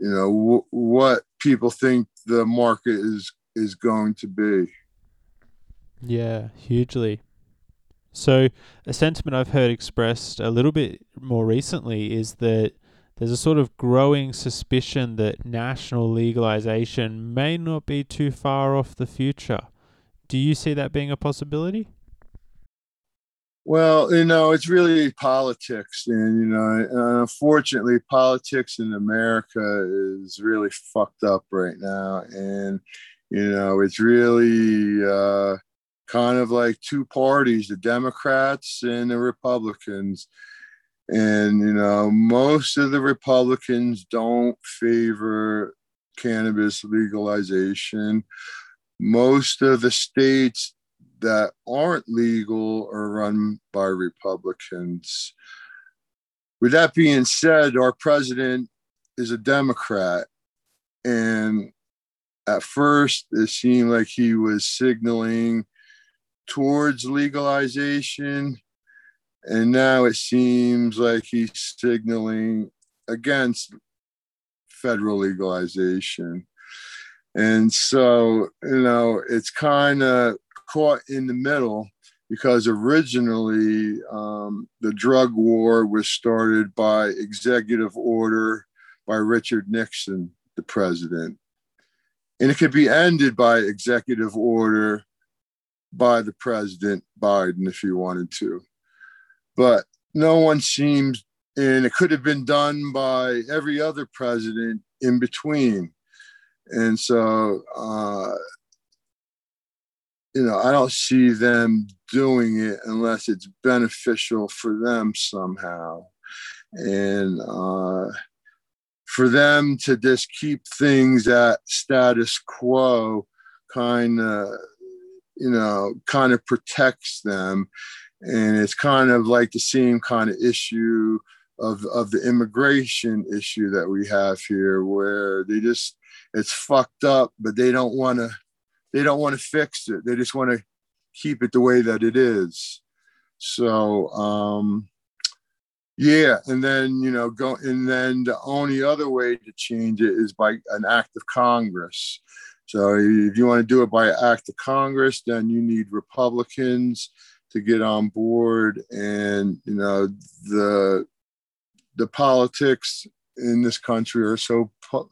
you know w- what people think the market is is going to be. Yeah hugely so a sentiment i've heard expressed a little bit more recently is that there's a sort of growing suspicion that national legalization may not be too far off the future. Do you see that being a possibility? Well, you know, it's really politics, and you know, unfortunately, politics in America is really fucked up right now, and you know, it's really uh, kind of like two parties: the Democrats and the Republicans. And you know, most of the Republicans don't favor cannabis legalization. Most of the states that aren't legal are run by Republicans. With that being said, our president is a Democrat. And at first, it seemed like he was signaling towards legalization. And now it seems like he's signaling against federal legalization. And so, you know, it's kind of caught in the middle because originally um, the drug war was started by executive order by Richard Nixon, the president. And it could be ended by executive order by the president Biden if he wanted to. But no one seems, and it could have been done by every other president in between. And so uh, you know, I don't see them doing it unless it's beneficial for them somehow. And uh, for them to just keep things at status quo kind of, you know, kind of protects them. And it's kind of like the same kind of issue of, of the immigration issue that we have here, where they just, it's fucked up, but they don't want to they don't want to fix it. They just want to keep it the way that it is. So um, yeah, and then you know go and then the only other way to change it is by an act of Congress. So if you want to do it by act of Congress, then you need Republicans to get on board, and you know the the politics in this country are so po-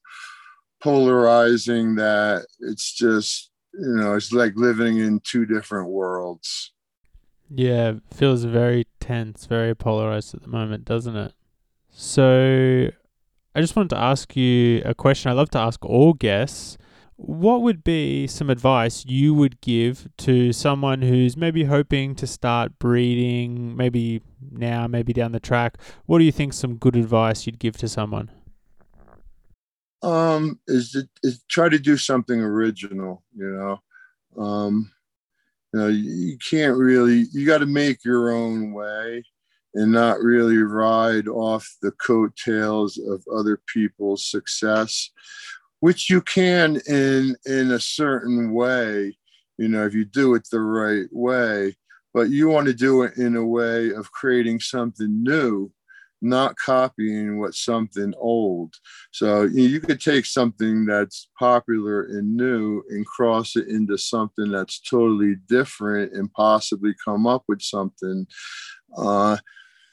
polarizing that it's just you know, it's like living in two different worlds. Yeah, feels very tense, very polarized at the moment, doesn't it? So, I just wanted to ask you a question I love to ask all guests. What would be some advice you would give to someone who's maybe hoping to start breeding, maybe now, maybe down the track? What do you think some good advice you'd give to someone? Um, is to, is try to do something original, you know. Um, you know, you can't really you got to make your own way and not really ride off the coattails of other people's success which you can in in a certain way you know if you do it the right way but you want to do it in a way of creating something new not copying what something old. So you, know, you could take something that's popular and new and cross it into something that's totally different and possibly come up with something. Uh,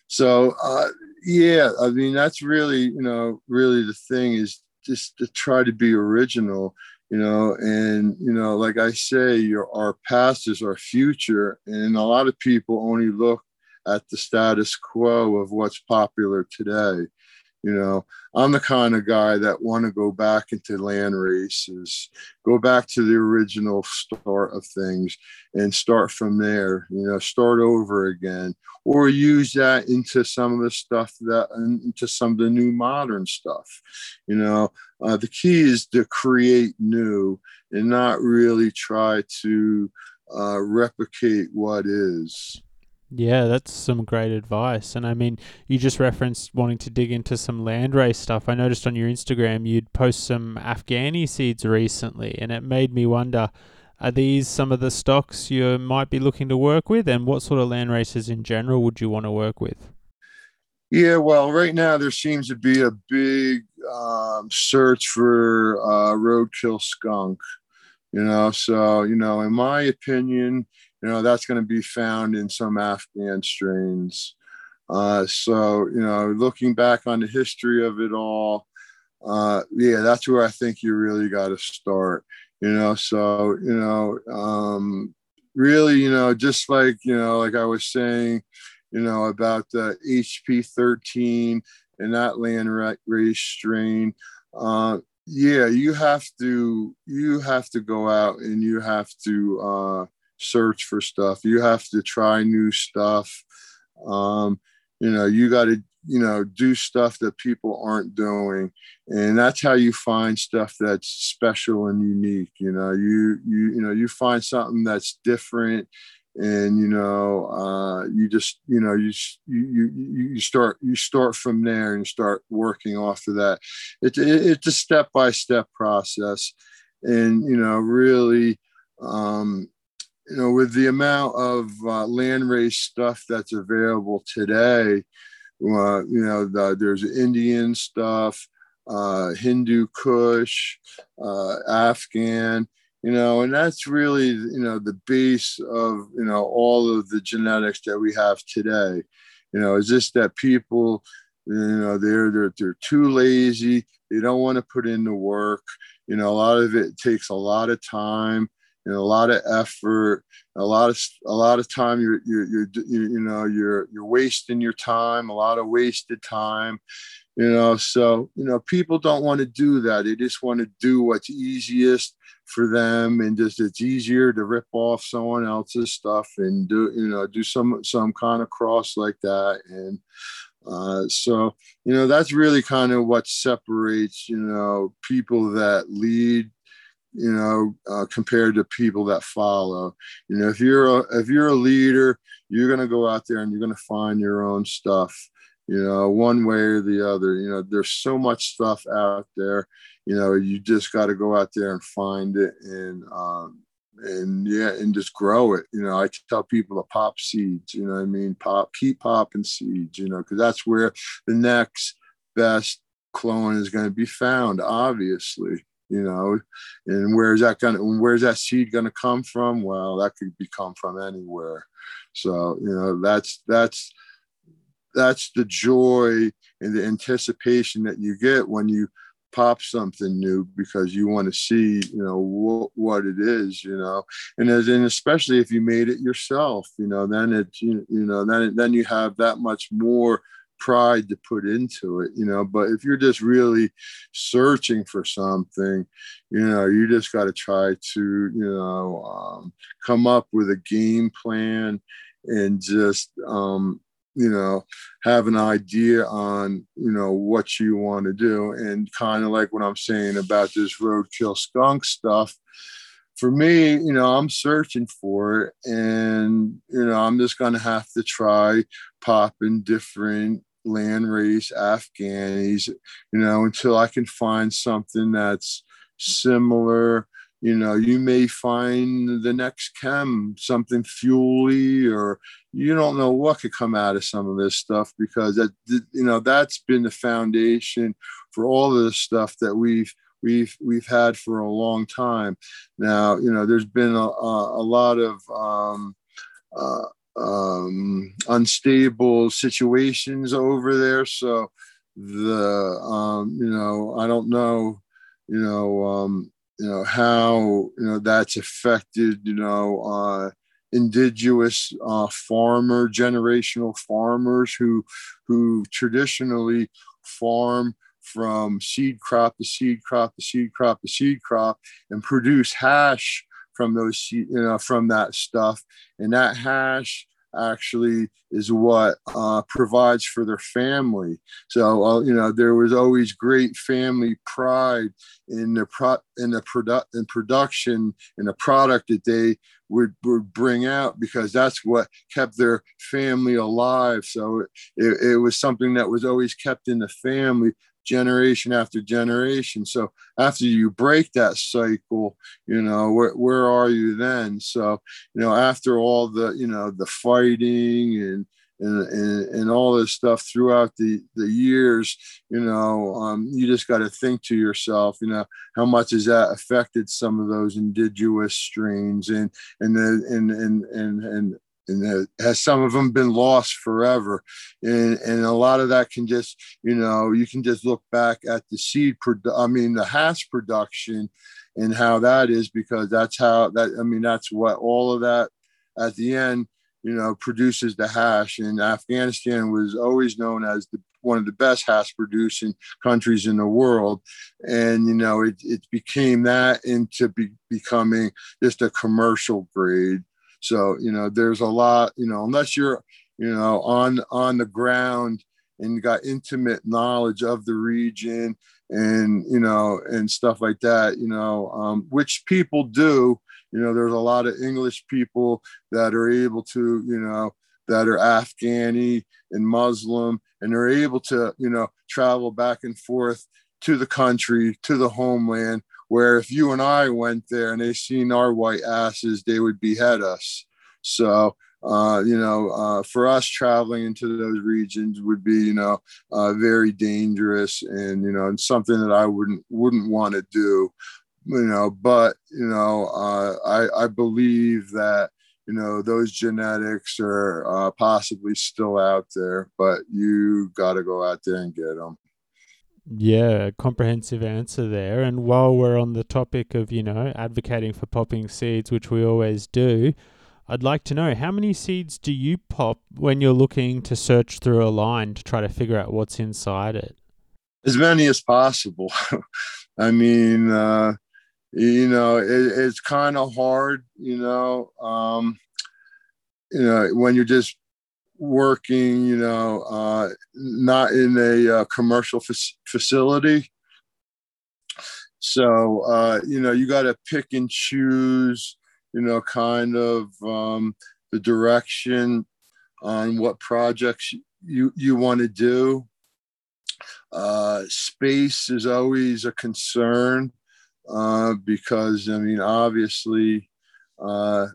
so uh, yeah i mean that's really you know really the thing is just to try to be original you know and you know like i say your our past is our future and a lot of people only look at the status quo of what's popular today you know, I'm the kind of guy that want to go back into land races, go back to the original start of things and start from there, you know, start over again, or use that into some of the stuff that, into some of the new modern stuff. You know, uh, the key is to create new and not really try to uh, replicate what is. Yeah, that's some great advice. And I mean, you just referenced wanting to dig into some landrace stuff. I noticed on your Instagram you'd post some Afghani seeds recently, and it made me wonder are these some of the stocks you might be looking to work with? And what sort of land races in general would you want to work with? Yeah, well, right now there seems to be a big um, search for uh, roadkill skunk. You know, so, you know, in my opinion, you know that's going to be found in some afghan strains. Uh, so you know looking back on the history of it all uh, yeah that's where i think you really got to start you know? So you know um, really you know just like you know like i was saying you know about the hp 13 and that land race strain uh, yeah you have to you have to go out and you have to uh, search for stuff. You have to try new stuff. Um, you know, you got to, you know, do stuff that people aren't doing. And that's how you find stuff that's special and unique. You know, you, you, you know, you find something that's different and you know uh, you just you know you, you you start you start from there and start working off of that it, it, it's a step by step process and you know really um, you know, with the amount of uh, land race stuff that's available today, uh, you know, the, there's Indian stuff, uh, Hindu Kush, uh, Afghan, you know, and that's really, you know, the base of, you know, all of the genetics that we have today. You know, is this that people, you know, they're, they're, they're too lazy. They don't want to put in the work. You know, a lot of it takes a lot of time a lot of effort, a lot of a lot of time. You're you're, you're you know you're you're wasting your time, a lot of wasted time. You know, so you know people don't want to do that. They just want to do what's easiest for them, and just it's easier to rip off someone else's stuff and do you know do some some kind of cross like that and. Uh, so you know that's really kind of what separates you know people that lead you know, uh, compared to people that follow. You know, if you're a, if you're a leader, you're going to go out there and you're going to find your own stuff. You know, one way or the other. You know, there's so much stuff out there. You know, you just got to go out there and find it and um, and yeah, and just grow it. You know, I tell people to pop seeds. You know, I mean, pop, keep popping seeds. You know, because that's where the next best clone is going to be found. Obviously, you know? And where's that gonna where's that seed gonna come from? Well that could be come from anywhere. So you know that's that's that's the joy and the anticipation that you get when you pop something new because you want to see you know wh- what it is you know? And as and especially if you made it yourself you know then it you, you know then then you have that much more pride to put into it, you know. But if you're just really searching for something, you know, you just got to try to, you know, um, come up with a game plan and just, um, you know, have an idea on, you know, what you want to do. And kind of like what I'm saying about this roadkill skunk stuff for me, you know, I'm searching for it, and you know, I'm just gonna have to try popping different land race Afghanis, you know, until I can find something that's similar. You know, you may find the next chem something fuely, or you don't know what could come out of some of this stuff because that, you know, that's been the foundation for all of the stuff that we've we've we've had for a long time. Now, you know, there's been a, a, a lot of um, uh, um, unstable situations over there, so the um, you know I don't know you know um, you know how you know that's affected you know uh, indigenous uh, farmer generational farmers who who traditionally farm from seed crop to seed crop to seed crop to seed crop and produce hash from those you know from that stuff and that hash actually is what uh, provides for their family. So uh, you know there was always great family pride in the pro in the product in production in the product that they would, would bring out because that's what kept their family alive. So it, it was something that was always kept in the family generation after generation. So after you break that cycle, you know, where, where are you then? So, you know, after all the, you know, the fighting and, and, and, and all this stuff throughout the, the years, you know, um, you just got to think to yourself, you know, how much has that affected some of those indigenous strains and, and, the, and, and, and, and, and has some of them been lost forever. And and a lot of that can just you know you can just look back at the seed produ- i mean the hash production and how that is because that's how that i mean that's what all of that at the end you know produces the hash. And afghanistan was always known as the one of the best hash producing countries in the world. And you know it, it became that into be, becoming just a commercial grade so, you know, there's a lot, you know, unless you're, you know, on on the ground and got intimate knowledge of the region and you know and stuff like that you know um, which people do you know there's a lot of english people that are able to you know that are afghani and muslim and they're able to you know travel back and forth to the country to the homeland where if you and I went there and they seen our white asses, they would behead us. So, uh, you know, uh, for us traveling into those regions would be, you know, uh, very dangerous and, you know, and something that I wouldn't, wouldn't want to do, you know, but, you know, uh, I, I believe that, you know, those genetics are uh, possibly still out there, but you got to go out there and get them. Yeah, comprehensive answer there. And while we're on the topic of, you know, advocating for popping seeds, which we always do, I'd like to know how many seeds do you pop when you're looking to search through a line to try to figure out what's inside it? As many as possible. I mean, uh, you know, it, it's kind of hard, you know, um, you know, when you're just working, you know, uh, not in a uh, commercial f- facility. So, uh, you know, you got to pick and choose, you know, kind of um, the direction on what projects you, you want to do. Uh, space is always a concern uh, because, I mean, obviously, uh,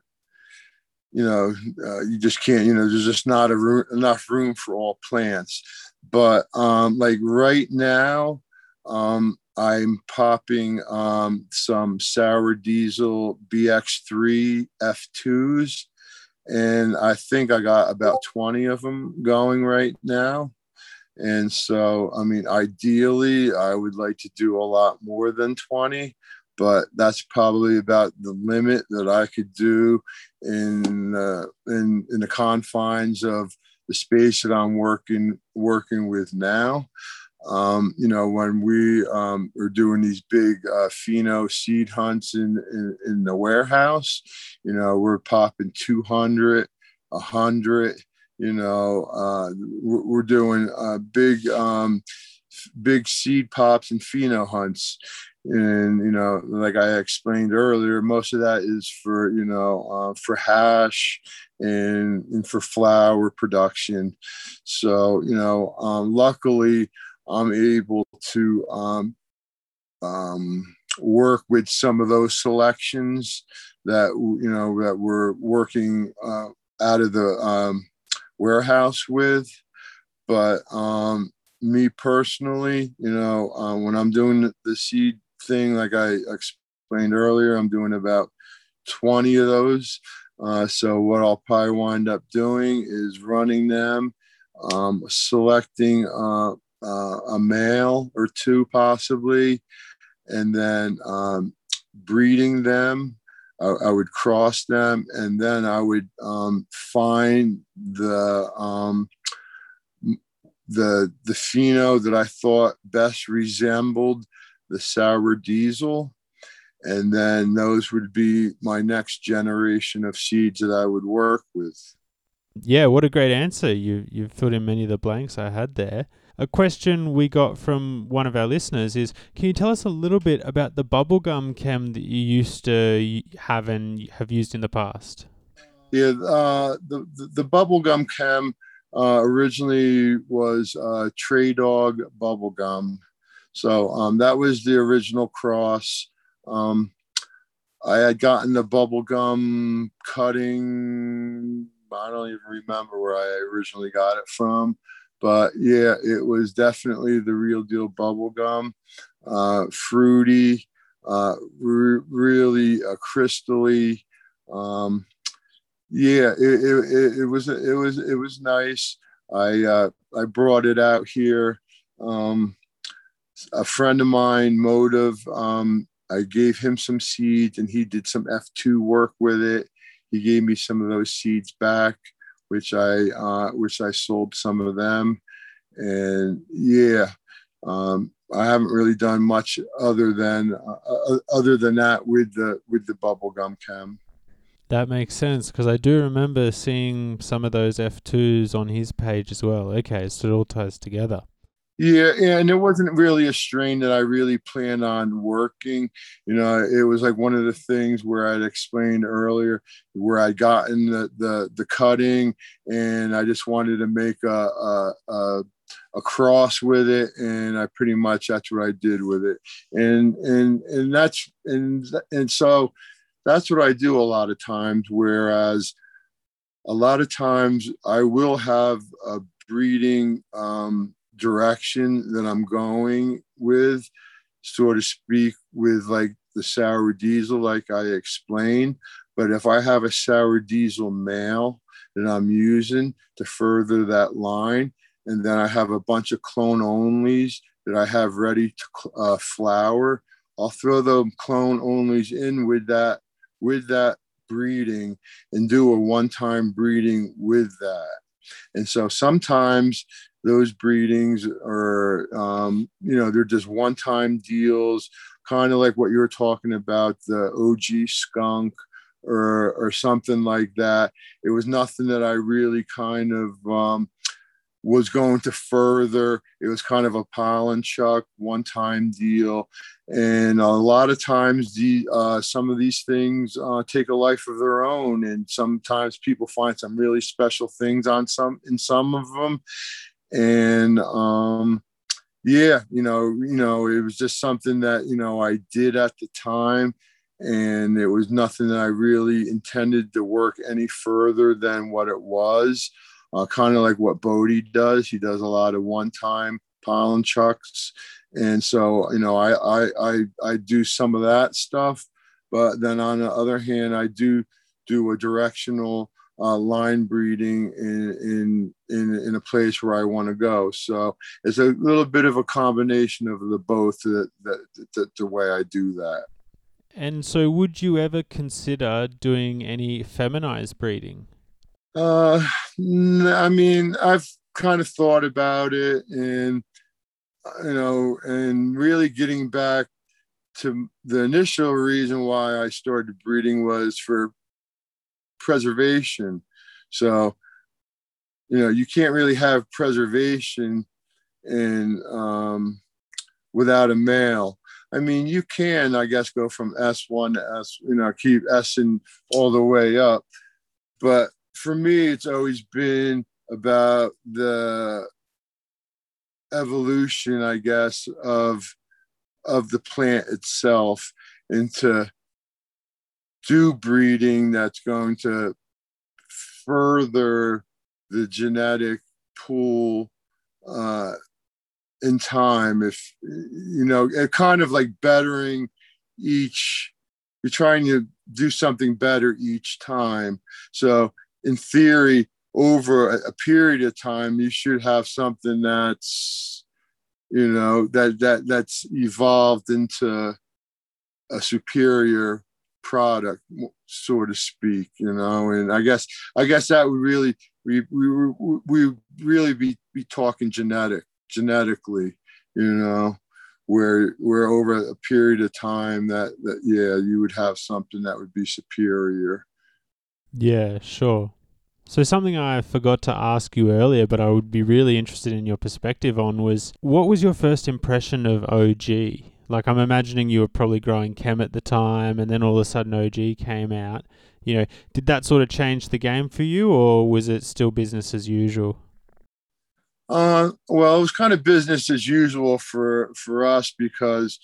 you know, uh, you just can't, you know, there's just not a room, enough room for all plants. But um, like right now, um, I'm popping um, some sour diesel BX3 F2s, and I think I got about 20 of them going right now. And so, I mean, ideally, I would like to do a lot more than 20, but that's probably about the limit that I could do in uh, in in the confines of the space that I'm working working with now. Um, you know, when we um, are doing these big uh, pheno seed hunts in, in, in the warehouse, you know, we're popping 200, 100. You know, uh, we're, we're doing uh, big um, big seed pops and pheno hunts and you know like i explained earlier most of that is for you know uh, for hash and, and for flower production. So you know um, luckily i'm able to um, um, work with some of those selections that you know that we're working uh, out of the um, warehouse with. But um, me personally, you know, uh, when I'm doing the seed thing, like I explained earlier, I'm doing about 20 of those. Uh, so what I'll probably wind up doing is running them, um, selecting uh, uh, a male or two possibly, and then um, breeding them. I, I, would cross them, and then I would um, find the um, the the pheno that I thought best resembled the sour diesel. And then those would be my next generation of seeds that I would work with. Yeah, what a great answer. You you've filled in many of the blanks I had there. A question we got from one of our listeners is Can you tell us a little bit about the bubblegum chem that you used to have and have used in the past? Yeah, uh, the, the, the bubblegum chem uh, originally was uh, Tres Dog bubblegum. So um, that was the original cross. Um, I had gotten the bubblegum cutting. I don't even remember where I originally got it from, but yeah, it was definitely the real deal bubblegum. Uh, fruity, uh, re- really uh, crystally. Um, yeah, it, it, it, was it was it was nice. I uh, I brought it out here. Um, a friend of mine, Motive, um, I gave him some seeds and he did some F2 work with it. He gave me some of those seeds back, which I uh, which I sold some of them. And yeah, um, I haven't really done much other than uh, uh other than that with the with the bubblegum chem. That makes sense because I do remember seeing some of those F2s on his page as well. Okay, so it all ties together. Yeah, and it wasn't really a strain that I really planned on working. You know, it was like one of the things where I'd explained earlier where I'd gotten the the, the cutting and I just wanted to make a, a, a a cross with it and i pretty much that's what i did with it and and and that's and and so that's what I do a lot of times. Whereas a lot of times I will have a breeding um, direction that I'm going with, so to speak, with like the sour diesel, like I explained. But if I have a sour diesel male that I'm using to further that line, and then I have a bunch of clone onlys that I have ready to uh, flower, I'll throw the clone onlys in with that with that breeding and do a one time breeding with that. And so sometimes those breedings are, um, you know, they're just one time deals, kind of like what you're talking about the OG skunk or, or something like that. It was nothing that I really kind of, um, was going to further. It was kind of a pollen chuck, one time deal. And a lot of times, the uh, some of these things uh, take a life of their own, and sometimes people find some really special things on some in some of them. And um, yeah, you know, you know, it was just something that you know I did at the time, and it was nothing that I really intended to work any further than what it was uh, kind of like what Bodhi does. He does a lot of one-time pollen chucks, and so you know, I I I, I do some of that stuff. But then on the other hand, I do do a directional uh, line breeding in, in in in a place where I want to go. So it's a little bit of a combination of the both that, that, that the way I do that. And so, would you ever consider doing any feminized breeding? Uh, I mean, I've kind of thought about it, and you know, and really getting back to the initial reason why I started breeding was for preservation. So, you know, you can't really have preservation and um, without a male. I mean, you can, I guess, go from S1 to S, you know, keep S and all the way up. But for me, it's always been about the evolution, I guess, of of the plant itself and to do breeding that's going to further the genetic pool uh, in time if you know it kind of like bettering each you're trying to do something better each time. So in theory over a, a period of time you should have something that's you know that that that's evolved into a superior product so to speak you know and i guess i guess that would really we we we really be be talking genetic genetically, you know, where where over a period of time that that yeah, you would have something that would be superior. Yeah, sure. So something I forgot to ask you earlier, but I would be really interested in your perspective on was what was your first impression of OG? Like I'm imagining you were probably growing chem at the time and then all of a sudden OG came out. You know, did that sort of change the game for you or was it still business as usual? Uh, well, it was kind of business as usual for for us because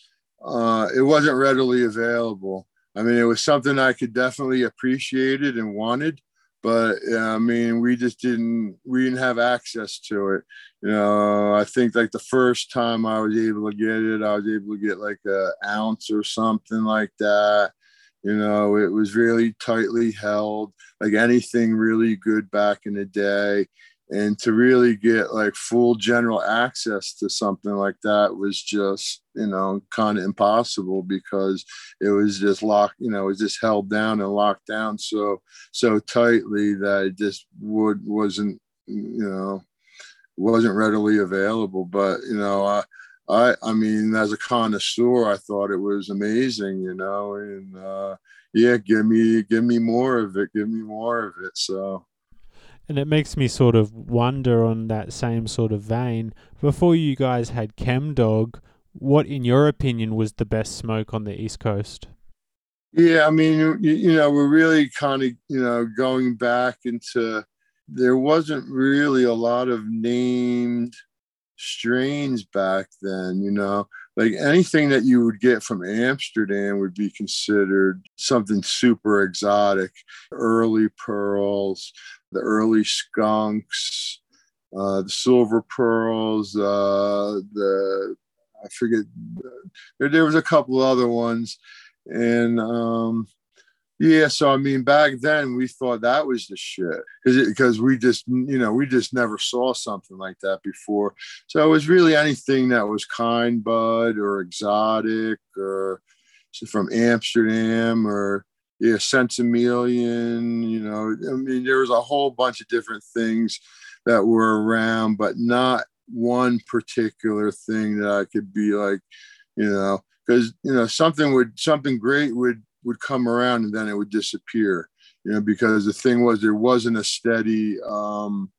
uh, it wasn't readily available. I mean, it was something I could definitely appreciated and wanted, but I mean, we just didn't we didn't have access to it. You know, I think like the first time I was able to get it, I was able to get like an ounce or something like that. You know, it was really tightly held, like anything really good back in the day and to really get like full general access to something like that was just you know kind of impossible because it was just locked you know it was just held down and locked down so so tightly that it just would wasn't you know wasn't readily available. But you know i i i mean as a connoisseur i thought it was amazing you know and uh yeah give me give me more of it give me more of it. So and it makes me sort of wonder on that same sort of vein. Before you guys had ChemDog, what, in your opinion, was the best smoke on the East Coast? Yeah, I mean, you, you know, we're really kind of, you know, going back into there wasn't really a lot of named strains back then, you know. Like anything that you would get from Amsterdam would be considered something super exotic. Early pearls, the early skunks, uh, the silver pearls, uh, the I forget. There, there was a couple other ones, and um, yeah. So I mean, back then we thought that was the shit because because we just you know we just never saw something like that before. So it was really anything that was kind bud or exotic or from Amsterdam or yeah, Centimillion, you know, I mean, there was a whole bunch of different things that were around, but not one particular thing that I could be like, you know, because you know something would something great would would come around and then it would disappear, you know, because the thing was there wasn't a steady um,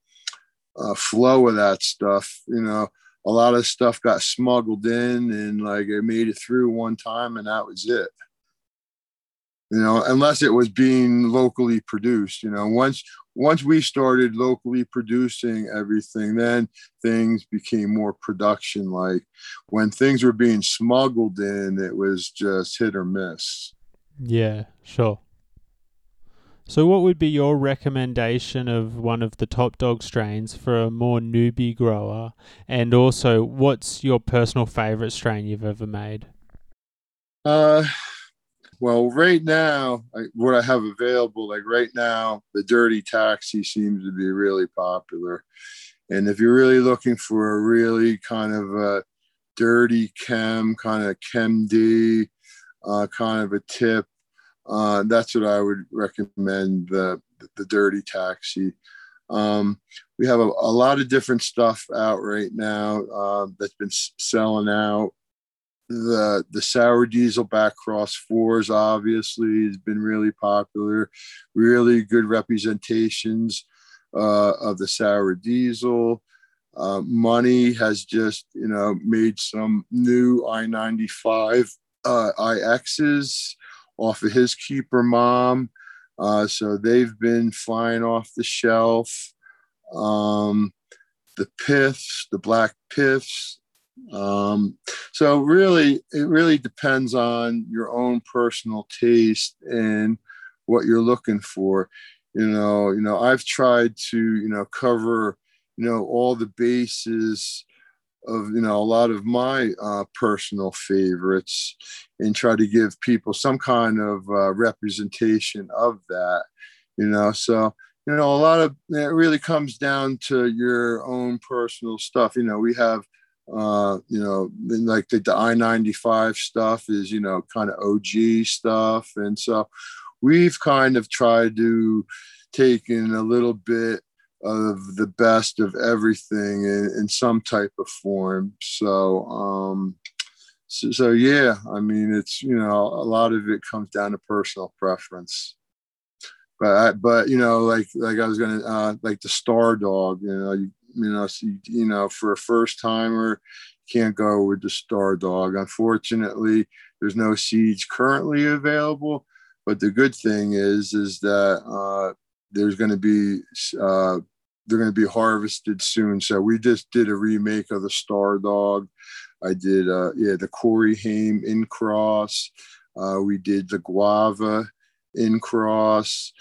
uh, flow of that stuff, you know. A lot of stuff got smuggled in and like it made it through one time and that was it you know unless it was being locally produced you know once once we started locally producing everything then things became more production like. When things were being smuggled in it was just hit or miss. Yeah sure. So what would be your recommendation of one of the top dog strains for a more newbie grower? And also what's your personal favorite strain you've ever made? Uh well, right now, what I have available, like right now, the Dirty Taxi seems to be really popular. And if you're really looking for a really kind of a dirty chem, kind of chem D, uh, kind of a tip, uh, that's what I would recommend. The the Dirty Taxi. Um, we have a, a, lot of different stuff out right now uh, that's been selling out. The the sour diesel back cross fours obviously has been really popular. Really good representations uh, of the sour diesel. Uh, Money has just you know made some new I-95 uh, IXs off of his keeper mom. Uh, so they've been flying off the shelf. Um, the piffs, the black piffs. Um, so really, it really depends on your own personal taste and what you're looking for. You know, you know, I've tried to, you know, cover, you know, all the bases of you know a lot of my uh, personal favorites and try to give people some kind of uh, representation of that you know so you know a lot of it really comes down to your own personal stuff you know we have uh you know like the, the i-95 stuff is you know kind of og stuff and so we've kind of tried to take in a little bit of the best of everything in, in some type of form. So, um, so, so, yeah, I mean, it's you know, a lot of it comes down to personal preference. But I, but you know, like like I was gonna uh, like the Star Dog, you know, you, you know, so, you know, for a first timer, can't go with the Star Dog. Unfortunately, there's no seeds currently available. But the good thing is, is that uh, there's going to be uh, they're going to be harvested soon. So we just did a remake of the Star Dog. I did uh, yeah the Corey Haim in cross. Uh, we did the Guava in cross.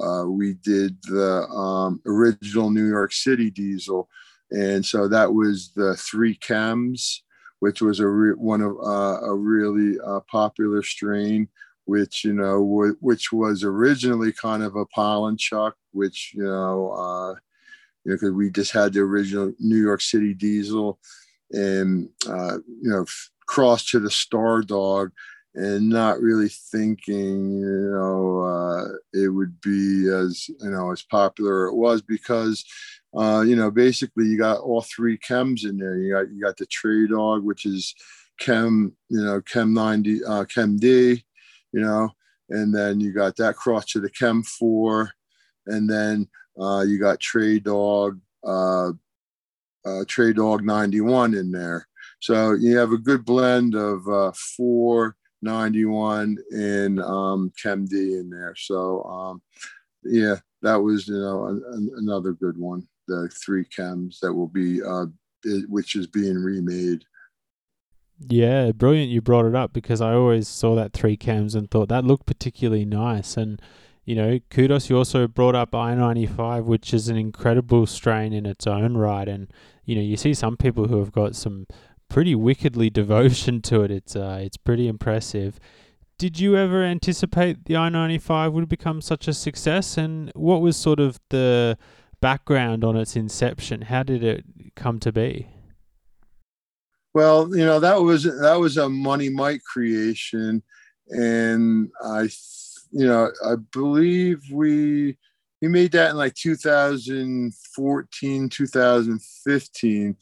Uh, we did the um, original New York City diesel, and so that was the three chems, which was a re- one of uh, a really uh, popular strain which you know w- which was originally kind of a pollen chuck, which you know, uh, you know, because we just had the original New York City diesel, and uh, you know, f- crossed to the Star Dog, and not really thinking, you know, uh, it would be as you know as popular it was because. Uh, you know, basically, you got all three chems in there. You got you got the Tres Dog, which is chem, you know, chem 90, uh, chem D, you know, and then you got that cross to the Chem 4, and then uh, you got Tres Dog, uh, uh, Tres Dog 91 in there. So you have a good blend of uh, 491 and um, Chem D in there. So um, yeah, that was you know another good one. The three chems that will be uh, which is being remade. Yeah, brilliant you brought it up because I always saw that three chems and thought that looked particularly nice. And, you know, kudos, you also brought up I 95, which is an incredible strain in its own right. And, you know, you see some people who have got some pretty wickedly devotion to it. It's, uh, it's pretty impressive. Did you ever anticipate the I 95 would become such a success? And what was sort of the background on its inception? How did it come to be? Well, you know that was that was a Money Mike creation, and I, you know, I believe we we made that in like 2014, 2015.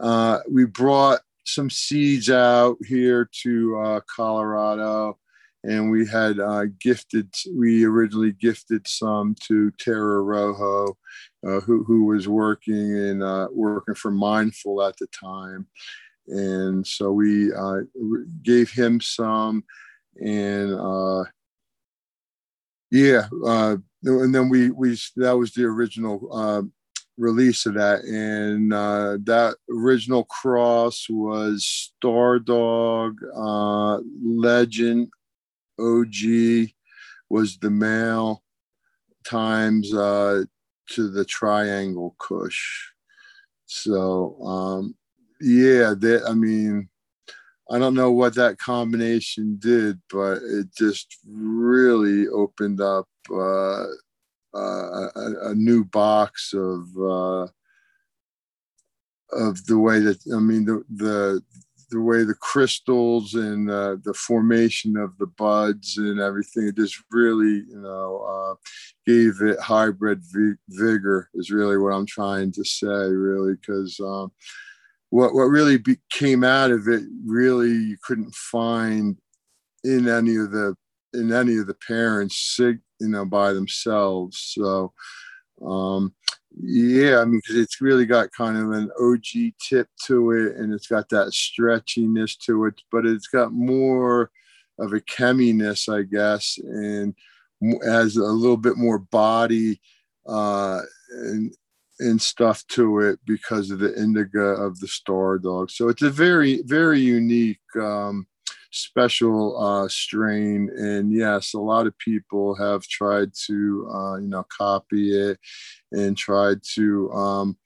Uh, we brought some seeds out here to uh, Colorado, and we had uh, gifted. We originally gifted some to Tara Rojo, uh, who who was working and uh, working for Mindful at the time and so we uh, gave him some and yeah and then we we that was the original release of that. And uh, that original cross was star dog uh, legend og was the male times uh, to the triangle kush. So um, yeah, that I mean, I don't know what that combination did, but it just really opened up uh, uh, a, a, new box of uh, of the way that I mean the the the way the crystals and uh, the formation of the buds and everything it just really you know uh, gave it hybrid vigor is really what I'm trying to say, really, because um, what what really be, came out of it really you couldn't find in any of the in any of the parents you know by themselves so um yeah i mean because it's really got kind of an og tip to it and it's got that stretchiness to it but it's got more of a cheminess i guess and has a little bit more body uh and and stuff to it because of the indica of the star dog. So it's a very, very unique, um, special uh, strain. And yes, a lot of people have tried to, uh, you know, copy it and tried to um,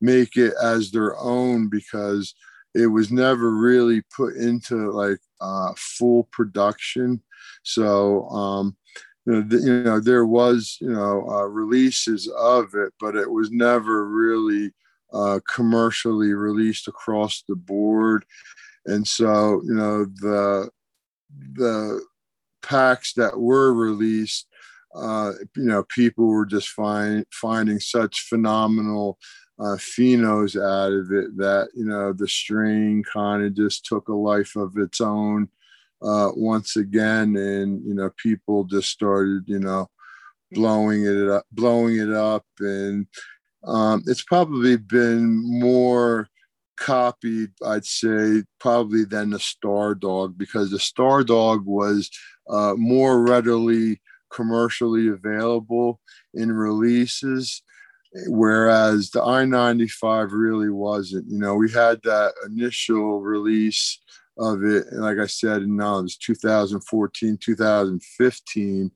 make it as their own because it was never really put into like uh, full production. So, um, you know, the, you know there was you know uh, releases of it, but it was never really uh, commercially released across the board. And so you know the the packs that were released, uh, you know, people were just find, finding such phenomenal uh, phenos out of it that you know the strain kind of just took a life of its own uh, once again, and you know, people just started, you know, blowing it up, blowing it up, and um, it's probably been more copied, I'd say, probably than the Star Dog because the Star Dog was uh, more readily commercially available in releases whereas the i95 really wasn't you know we had that initial release of it. Like I said, now it's 2014, 2015.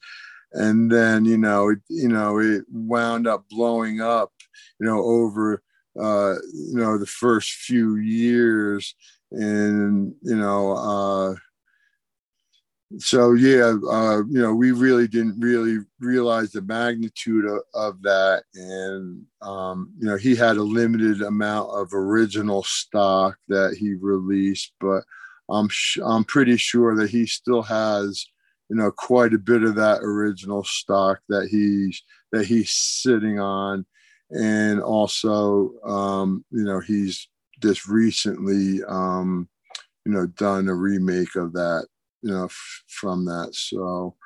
And then, you know, it, you know, it wound up blowing up, you know, over, uh, you know, the first few years. And, you know, uh, so yeah, uh, you know, we really didn't really realize the magnitude of, of that, and um, you know, he had a limited amount of original stock that he released, but I'm sh- I'm pretty sure that he still has you know quite a bit of that original stock that he's that he's sitting on, and also um, you know he's just recently um, you know done a remake of that you know f- from that. So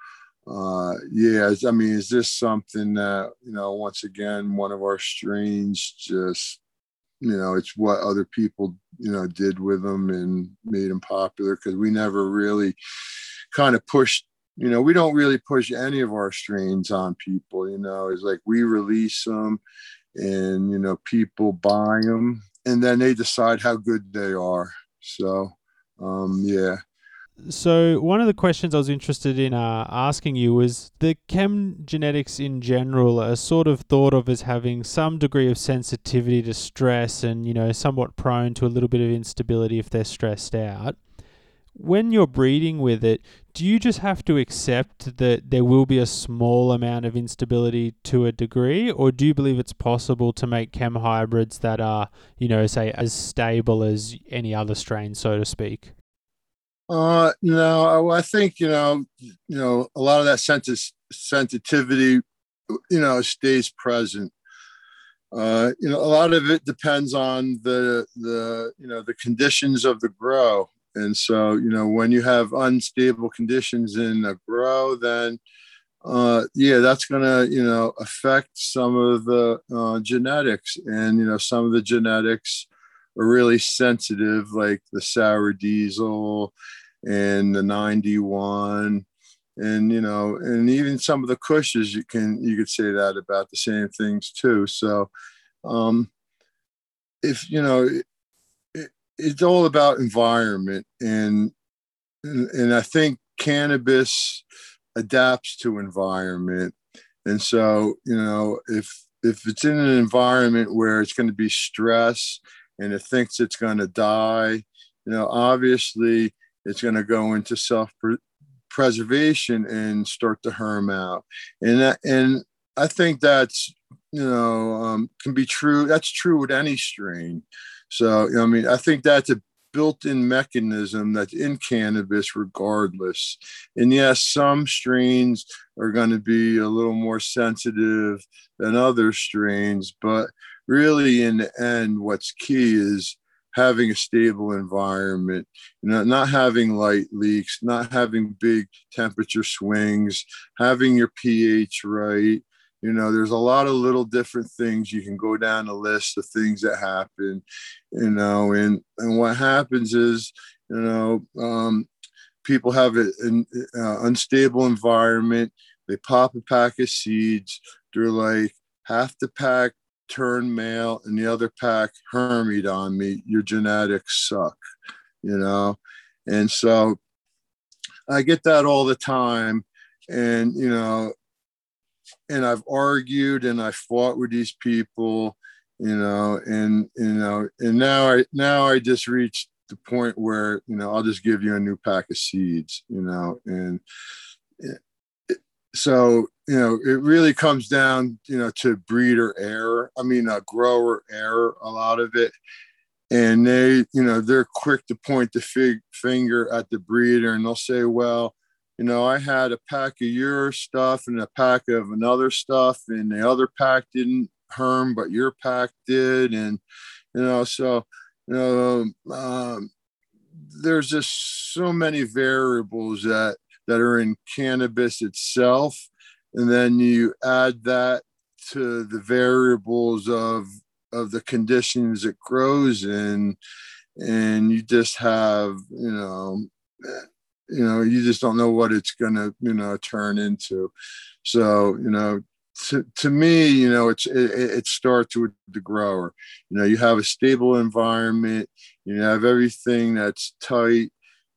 uh yeah i mean is this something that you know once again one of our strains just you know it's what other people you know did with them and made them popular because we never really kind of pushed you know we don't really push any of our strains on people you know it's like we release them and you know people buy them and then they decide how good they are so um yeah so one of the questions I was interested in uh, asking you was the chem genetics in general are sort of thought of as having some degree of sensitivity to stress and you know somewhat prone to a little bit of instability if they're stressed out. When you're breeding with it, do you just have to accept that there will be a small amount of instability to a degree, or do you believe it's possible to make chem hybrids that are, you know, say as stable as any other strain, so to speak? Uh, no, I think you know, you know, a lot of that sense sensitivity, you know, stays present. Uh, you know, a lot of it depends on the the you know the conditions of the grow, and so you know when you have unstable conditions in a grow, then uh, yeah, that's gonna you know affect some of the uh, genetics, and you know some of the genetics are really sensitive, like the sour diesel and the 91 and you know and even some of the cushes you can you could say that about the same things too. So um if you know it's all about environment and, and i think cannabis adapts to environment and so you know if if it's in an environment where it's going to be stress and it thinks it's going to die you know obviously it's going to go into self preservation and start to herm out. And that, and I think that's you know um, can be true. That's true with any strain. So I mean, I think that's a built-in mechanism that's in cannabis regardless. And yes some strains are going to be a little more sensitive than other strains but really in the end what's key is having a stable environment you know not having light leaks not having big temperature swings having your ph right you know there's a lot of little different things. You can go down the list of things that happen you know and and what happens is you know um, people have an uh, unstable environment. They pop a pack of seeds. They're like half the pack turn male and the other pack hermit on me. Your genetics suck you know? And so i get that all the time. And you know and I've argued and I fought with these people, you know, and you know, and now I now I just reached the point where you know I'll just give you a new pack of seeds, you know, and so you know it really comes down you know to breeder error. I mean, a grower error, a lot of it. And they, you know, they're quick to point the fig- finger at the breeder, and they'll say, "Well, you know, I had a pack of your stuff and a pack of another stuff, and the other pack didn't herm, but your pack did. And, you know, so, you know, um, there's just so many variables that, that are in cannabis itself. And then you add that to the variables of, of the conditions it grows in. And you just have, you know, you know you just don't know what it's going to you know turn into. So you know to, to me you know it's it, it starts with the grower. You know you have a stable environment you have everything that's tight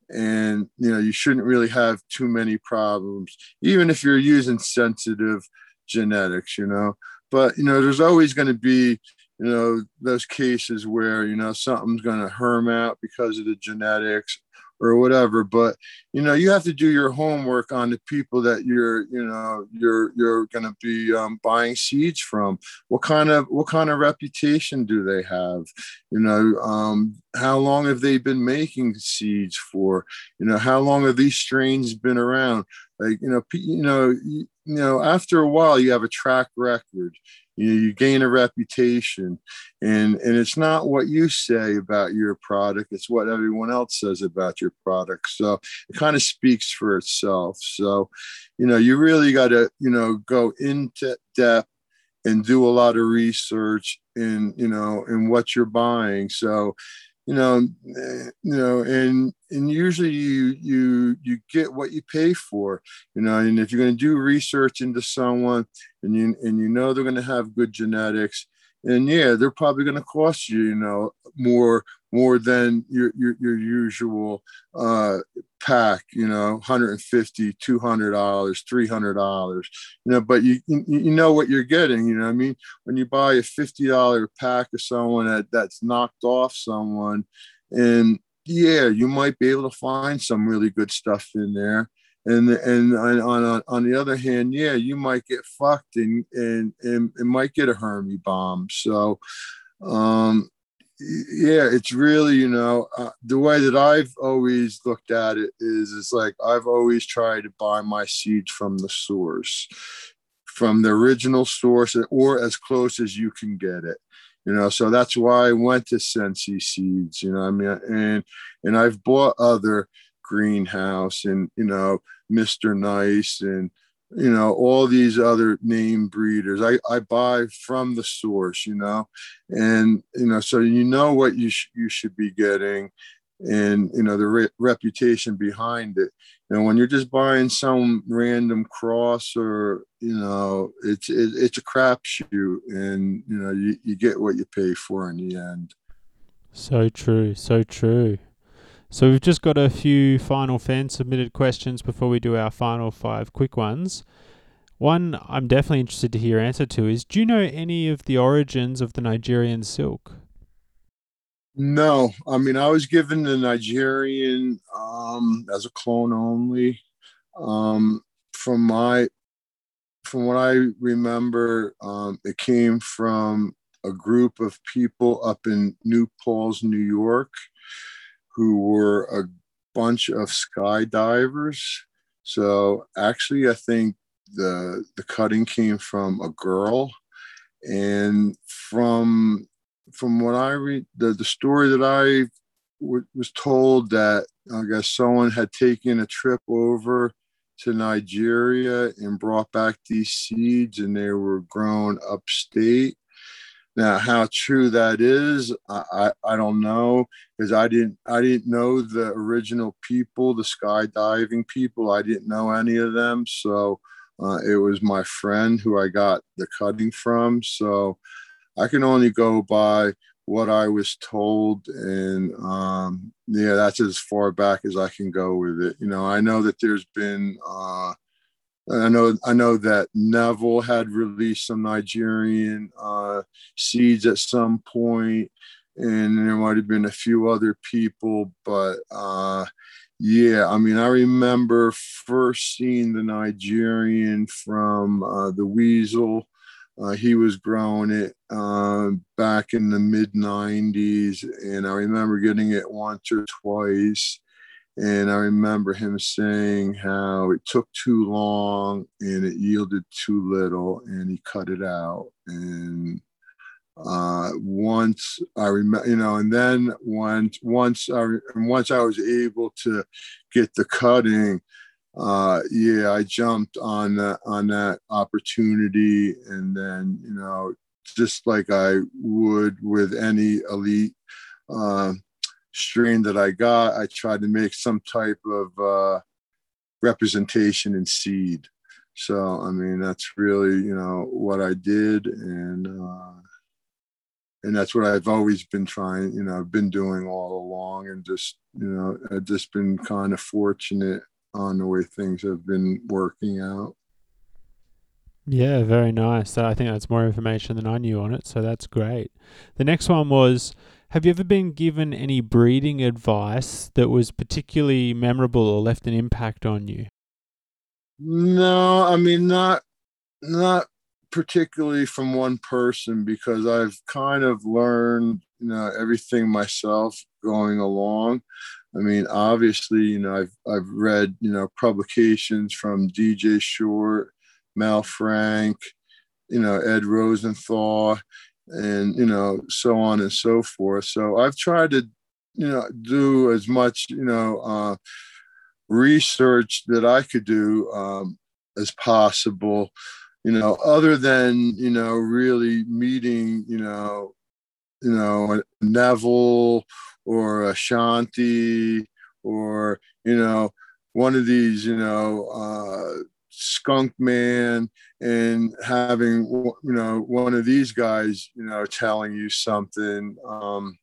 and you know you shouldn't really have too many problems even if you're using sensitive genetics you know. But you know there's always going to be you know those cases where you know something's going to herm out because of the genetics or whatever but you know you have to do your homework on the people that you're you know you're you're going to be um, buying seeds from. What kind of what kind of reputation do they have? You know um, how long have they been making seeds for? You know how long have these strains been around? Like you know you know you, you know after a while you have a track record you you gain a reputation. And and it's not what you say about your product it's what everyone else says about your product. So it kind of speaks for itself. So you know you really got to you know go into depth and do a lot of research in you know in what you're buying. So you know eh, you know and and usually you you you get what you pay for you know and if you're going to do research into someone and you and you know they're going to have good genetics and yeah they're probably going to cost you you know more more than your your, your usual uh, pack you know 150 200 dollars 300 dollars you know but you you know what you're getting you know i mean? When you buy a 50 dollar pack of someone that, that's knocked off someone and yeah you might be able to find some really good stuff in there and and on, on on the other hand yeah you might get fucked and and and, and might get a hermy bomb so um yeah, it's really, you know, uh, the way that I've always looked at it is, it's like I've always tried to buy my seeds from the source, from the original source, or as close as you can get it. You know, so that's why I went to Sensi Seeds. You know, I mean, and and I've bought other greenhouse and you know, Mister Nice and you know all these other name breeders. I i buy from the source you know? And you know so you know what you sh- you should be getting and you know the re- reputation behind it. And when you're just buying some random cross or you know it's it, it's a crapshoot and you know you, you get what you pay for in the end. So true so true so we've just got a few final fan submitted questions before we do our final five quick ones. One I'm definitely interested to hear answer to is do you know any of the origins of the Nigerian silk? No, I mean I was given the Nigerian um, as a clone only. Um, from my from what I remember, um, it came from a group of people up in New Paltz, New York, who were a bunch of skydivers. So actually, I think the the cutting came from a girl, and from from what I read, the the story that I w- was told that I guess someone had taken a trip over to Nigeria and brought back these seeds, and they were grown upstate now, how true that is, I, I, I don't know because I didn't I didn't know the original people, the skydiving people. I didn't know any of them, so uh, it was my friend who I got the cutting from. So I can only go by what I was told, and um, yeah, that's as far back as I can go with it. You know, I know that there's been uh, I know I know that Neville had released some Nigerian uh, seeds at some point, and there might have been a few other people, but uh, yeah, I mean, I remember first seeing the Nigerian from uh, the Weasel. Uh, he was growing it uh, back in the mid 90s, and I remember getting it once or twice and I remember him saying how it took too long and it yielded too little, and he cut it out. And uh, once I remember, you know, and then once once I once I was able to get the cutting, uh, yeah, I jumped on that on that opportunity, and then you know, just like I would with any elite. Uh, strain that I got, I tried to make some type of uh, representation in seed. So, I mean, that's really, you know, what I did. And, uh, and that's what I've always been trying, you know, I've been doing all along and just, you know, I've just been kind of fortunate on the way things have been working out. Yeah, very nice. I think that's more information than I knew on it, so that's great. The next one was have you ever been given any breeding advice that was particularly memorable or left an impact on you? No, I mean not not particularly from one person because I've kind of learned, you know, everything myself going along. I mean, obviously, you know, I've I've read, you know, publications from DJ Short, Mel Frank, you know, Ed Rosenthal, and you know so on and so forth. So i've tried to you know do as much you know uh, research that i could do um, as possible you know other than you know really meeting you know you know neville or Ashanti or you know one of these you know uh, skunk man and having you know one of these guys you know telling you something um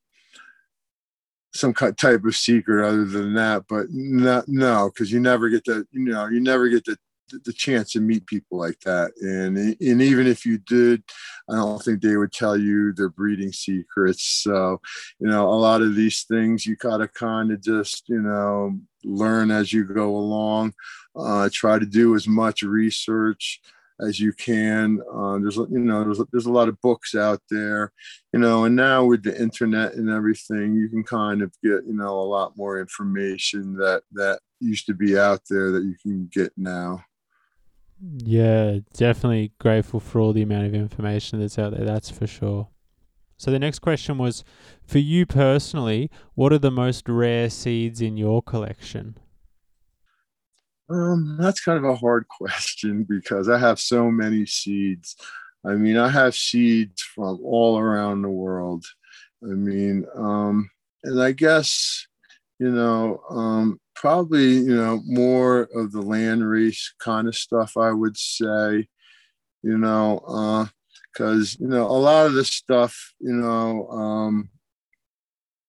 some type of secret other than that but no no because you never get to you know you never get the the chance to meet people like that. And and even if you did i don't think they would tell you their breeding secrets. So you know a lot of these things you gotta kind of just you know learn as you go along. Uh, try to do as much research as you can. Uh, there's you know there's there's a lot of books out there, you know, and now with the internet and everything, you can kind of get you know a lot more information that that used to be out there that you can get now. Yeah, definitely grateful for all the amount of information that's out there. That's for sure. So the next question was, for you personally, what are the most rare seeds in your collection? Um, that's kind of a hard question because I have so many seeds. I mean, I have seeds from all around the world. I mean, um, and I guess, you know, um, probably, you know, more of the land race kind of stuff, I would say, you know, because, uh, you know, a lot of the stuff, you know, um,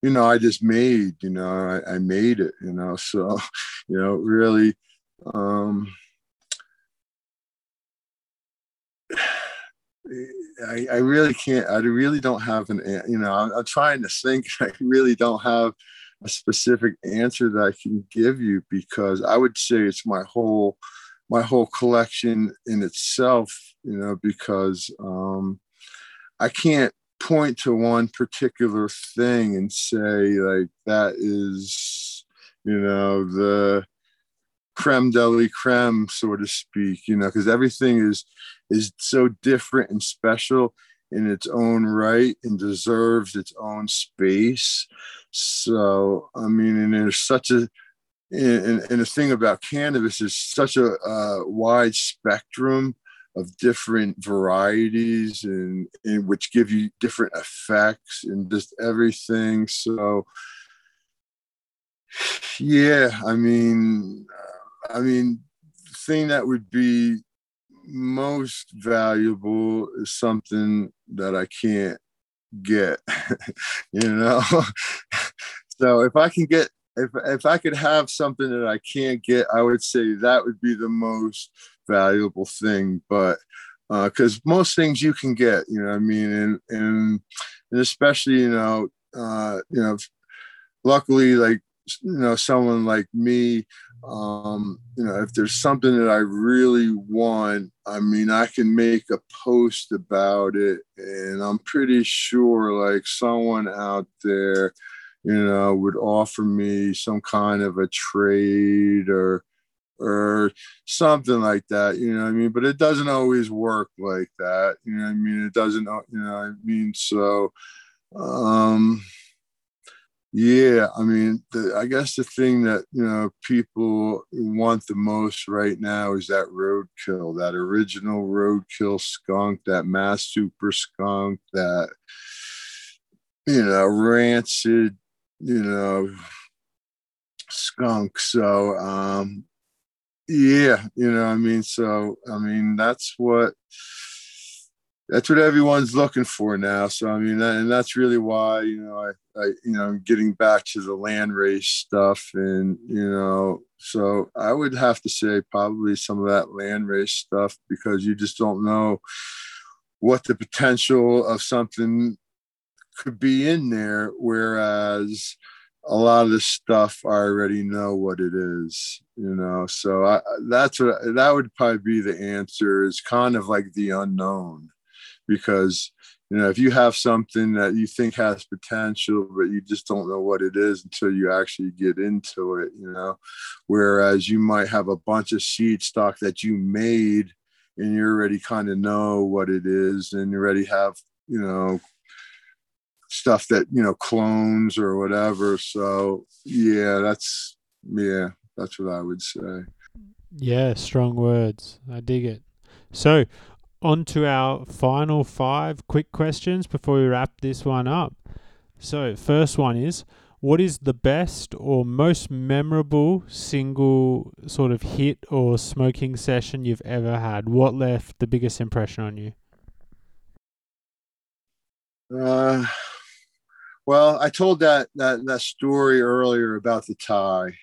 you know, I just made, you know, I, I made it, you know, so, you know, really, um, I, I, really can't. I really don't have an. You know, I'm, I'm, trying to think. I really don't have a specific answer that I can give you because I would say it's my whole, my whole collection in itself. You know, because um, I can't point to one particular thing and say like that is you know the creme de la creme so to speak you know because everything is is so different and special in its own right and deserves its own space. So i mean and there's such a and, and the thing about cannabis is such a uh, wide spectrum of different varieties and, and which give you different effects and just everything. So yeah i mean i mean the thing that would be most valuable is something that i can't get you know? So if i can get if if i could have something that i can't get i would say that would be the most valuable thing but because uh, most things you can get you know i mean? And and, and especially you know uh you know luckily like you know someone like me um you know if there's something that i really want i mean i can make a post about it and i'm pretty sure like someone out there you know would offer me some kind of a trade or or something like that you know i mean? But it doesn't always work like that you know i mean? It doesn't you know i mean? So um yeah i mean the, i guess the thing that you know people want the most right now is that roadkill that original roadkill skunk that mass super skunk that you know rancid you know skunk. So um yeah you know i mean? So i mean that's what that's what everyone's looking for now so i mean and that's really why you know i i you know getting back to the landrace stuff and you know so i would have to say probably some of that landrace stuff because you just don't know what the potential of something could be in there whereas a lot of this stuff I already know what it is, you know. So I, that's what that would probably be the answer. Is kind of like the unknown, because you know if you have something that you think has potential, but you just don't know what it is until you actually get into it, you know. Whereas you might have a bunch of seed stock that you made, and you already kind of know what it is, and you already have you know stuff that you know clones or whatever. So yeah that's yeah that's what i would say. Yeah strong words. I dig it. So on to our final five quick questions before we wrap this one up. So first one is what is the best or most memorable single sort of hit or smoking session you've ever had? What left the biggest impression on you? Uh well, I told that that that story earlier about the tie.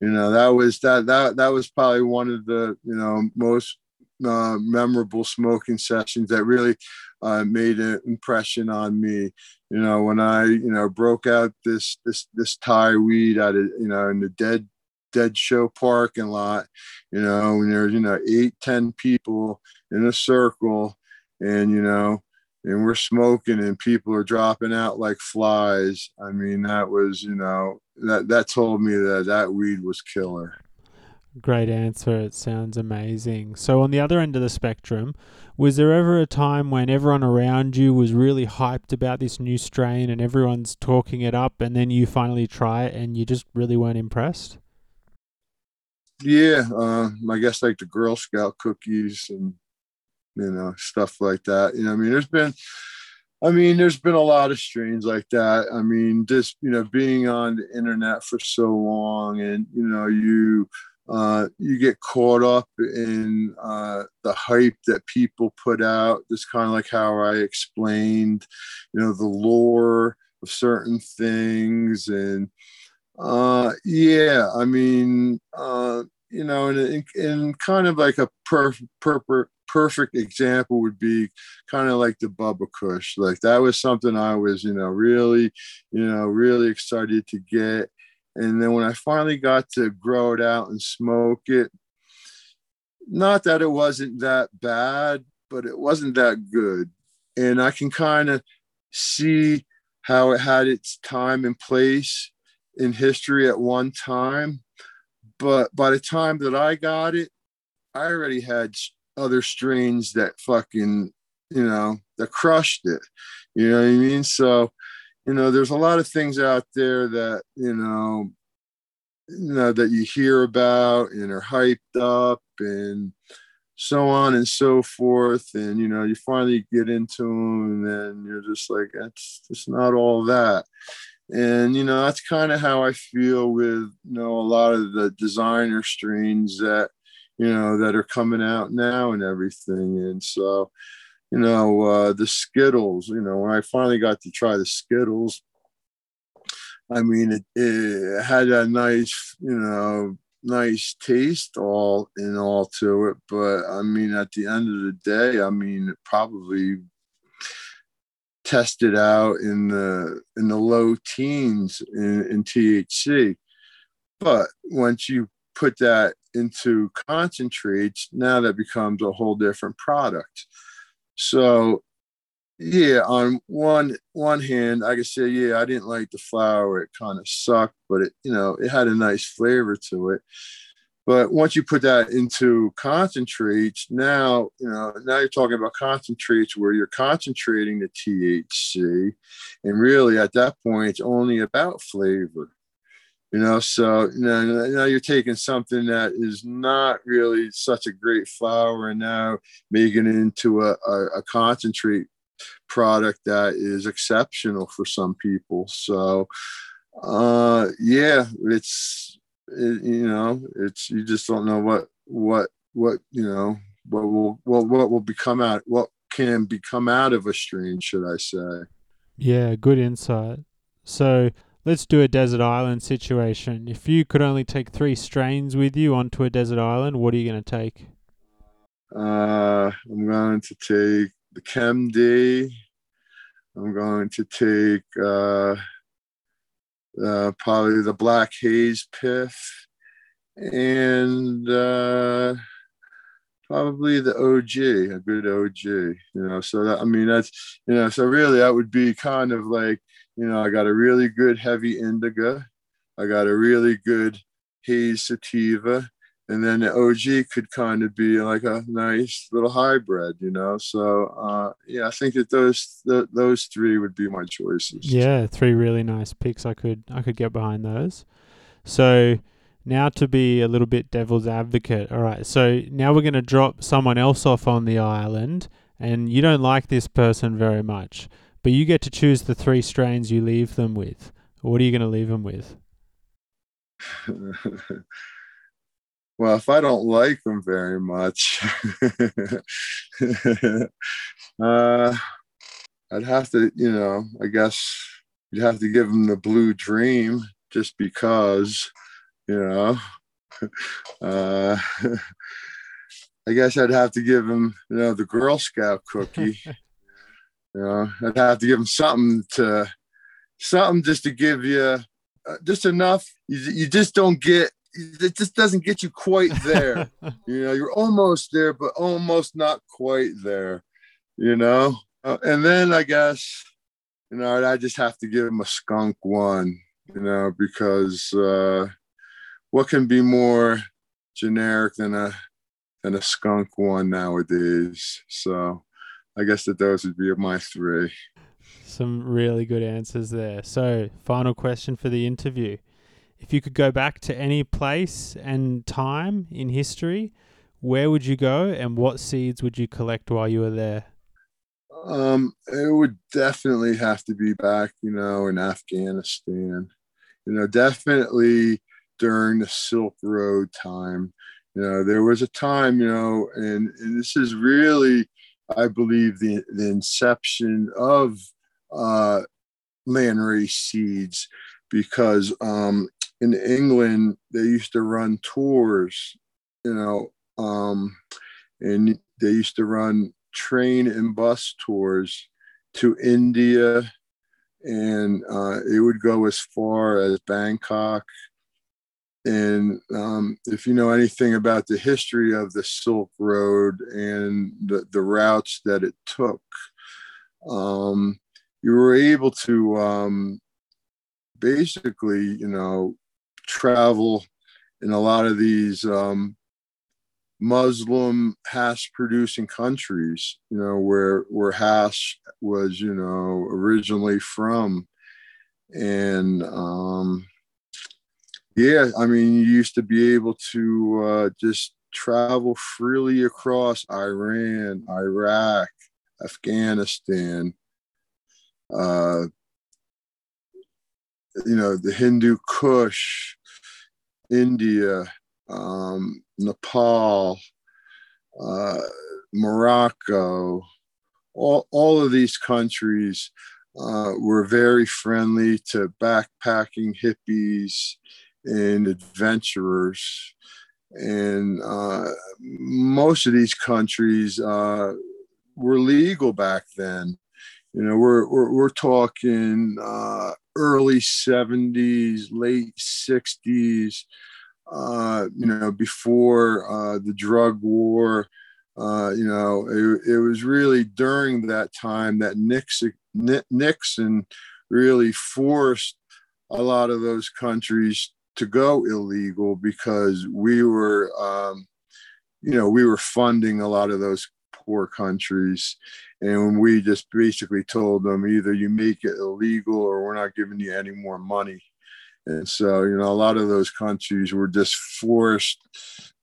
You know, that was that that that was probably one of the you know most uh, memorable smoking sessions that really uh, made an impression on me. You know, when I you know broke out this this this tie weed out of you know in the dead dead show parking lot. You know, when there's you know eight ten people in a circle, and you know and we're smoking and people are dropping out like flies i mean that was you know that that told me that that weed was killer great answer it sounds amazing so on the other end of the spectrum was there ever a time when everyone around you was really hyped about this new strain and everyone's talking it up and then you finally try it and you just really weren't impressed yeah uh, i guess like the girl scout cookies and you know, stuff like that. You know, I mean, there's been, I mean, there's been a lot of strains like that. I mean, just, you know, being on the internet for so long and, you know, you, uh, you get caught up in uh, the hype that people put out. Just kind of like how I explained, you know, the lore of certain things. And uh, yeah, I mean, uh, you know, and, and kind of like a per, per, per perfect example would be kind of like the Bubba Kush. Like that was something I was, you know, really, you know, really excited to get. And then when I finally got to grow it out and smoke it, not that it wasn't that bad, but it wasn't that good. And I can kind of see how it had its time and place in history at one time. But by the time that I got it, I already had other strains that fucking, you know, that crushed it. You know what I mean? So, you know, there's a lot of things out there that, you know, you know, that you hear about and are hyped up and so on and so forth. And, you know, you finally get into them and then you're just like, that's just not all that. And, you know, that's kind of how I feel with, you know, a lot of the designer strains that, you know, that are coming out now and everything. And so, you know, uh, the Skittles, you know, when I finally got to try the Skittles, I mean, it, it had a nice, you know, nice taste all in all to it. But I mean, at the end of the day, I mean, it probably tested out in the in the low teens in, in THC. But once you put that into concentrates, now that becomes a whole different product. So yeah, on one one hand, I could say, yeah, I didn't like the flower. It kind of sucked, but it, you know, it had a nice flavor to it. But once you put that into concentrates, now you know now you're talking about concentrates where you're concentrating the THC, and really at that point it's only about flavor. You know, so you know, now you're taking something that is not really such a great flower and now making it into a, a, a concentrate product that is exceptional for some people. So, uh, yeah, it's it, you know, it's you just don't know what what what you know what will what what will become out what can become out of a strain, should I say? Yeah, good insight. So let's do a desert island situation. If you could only take three strains with you onto a desert island, what are you going to take? Uh, I'm going to take the Chem D. I'm going to take uh, uh, probably the Black Haze Piff and uh, probably the OG, a good OG. You know, so that I mean that's you know, so really that would be kind of like you know I got a really good heavy indica, I got a really good haze sativa, and then the OG could kind of be like a nice little hybrid, you know. So uh, yeah, I think that those th- those three would be my choices. Yeah, three really nice picks. I could I could get behind those. So now to be a little bit devil's advocate. All right, so now we're going to drop someone else off on the island, and you don't like this person very much, but you get to choose the three strains you leave them with. What are you going to leave them with? well, if I don't like them very much, uh, I'd have to, you know, I guess you'd have to give them the blue dream just because, you know. Uh, I guess I'd have to give him, you know, the Girl Scout cookie. You know, I'd have to give him something to, something just to give you, uh, just enough. You, you just don't get it just doesn't get you quite there. you know, you're almost there, but almost not quite there. You know, uh, and then I guess you know I just have to give him a skunk one. You know, because uh, what can be more generic than a than a skunk one nowadays? So I guess that those would be my three. Some really good answers there. So, final question for the interview if you could go back to any place and time in history, where would you go and what seeds would you collect while you were there? Um, it would definitely have to be back, you know, in Afghanistan. You know, definitely during the Silk Road time. You know, there was a time, you know, and, and this is really, I believe, the, the inception of uh, landrace seeds because um, in England, they used to run tours, you know, um, and they used to run train and bus tours to India, and uh, it would go as far as Bangkok. And um, if you know anything about the history of the Silk Road and the, the routes that it took, um, you were able to um, basically, you know, travel in a lot of these um, Muslim hash producing countries, you know, where where hash was, you know, originally from. And um, yeah, I mean, you used to be able to uh, just travel freely across Iran, Iraq, Afghanistan, uh, you know, the Hindu Kush, India, um, Nepal, uh, Morocco, all, all of these countries uh, were very friendly to backpacking hippies and adventurers. And uh, most of these countries uh, were legal back then. You know, we're, we're, we're talking uh, early 70s, late 60s, uh, you know, before uh, the drug war. Uh, you know, it, it, was really during that time that Nixon, Nixon really forced a lot of those countries to go illegal because we were, um, you know, we were funding a lot of those poor countries. And we just basically told them either you make it illegal or we're not giving you any more money. And so, you know, a lot of those countries were just forced,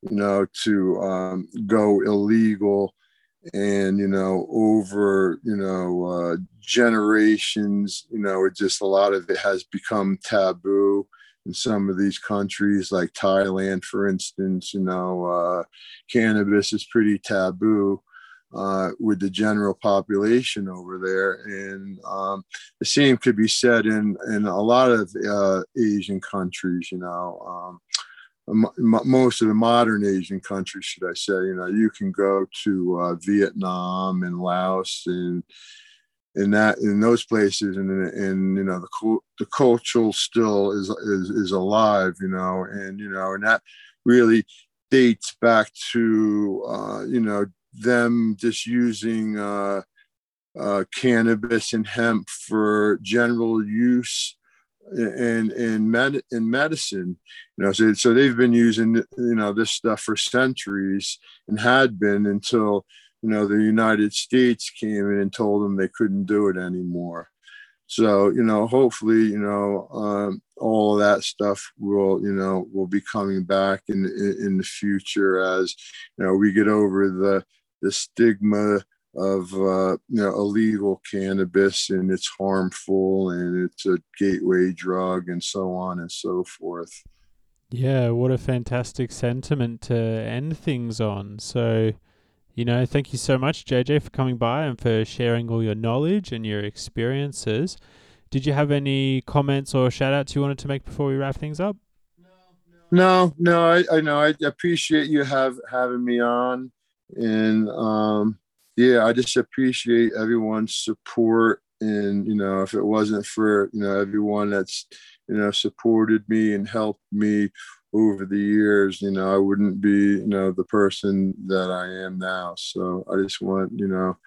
you know, to um, go illegal. And, you know, over, you know, uh, generations, you know, it just a lot of it has become taboo in some of these countries, like Thailand, for instance, you know, uh, cannabis is pretty taboo uh, with the general population over there. And um, the same could be said in, in a lot of uh, Asian countries, you know. Um, most of the modern Asian countries, should I say, you know, you can go to uh, Vietnam and Laos and in that in those places and and you know the the culture still is is is alive, you know, and you know, and that really dates back to uh, you know them just using uh, uh, cannabis and hemp for general use in in med in medicine. You know, so so they've been using you know this stuff for centuries and had been until you know the United States came in and told them they couldn't do it anymore. So you know, hopefully, you know, um, all of that stuff will you know will be coming back in in, in the future as you know we get over the the stigma of uh, you know illegal cannabis and it's harmful and it's a gateway drug and so on and so forth. Yeah, what a fantastic sentiment to end things on. So, you know, thank you so much, JJ, for coming by and for sharing all your knowledge and your experiences. Did you have any comments or shout outs you wanted to make before we wrap things up? No, no, I, I know. I appreciate you have having me on and um, yeah, I just appreciate everyone's support. And you know, if it wasn't for you know everyone that's you know supported me and helped me over the years, you know, I wouldn't be you know the person that I am now. So I just want you know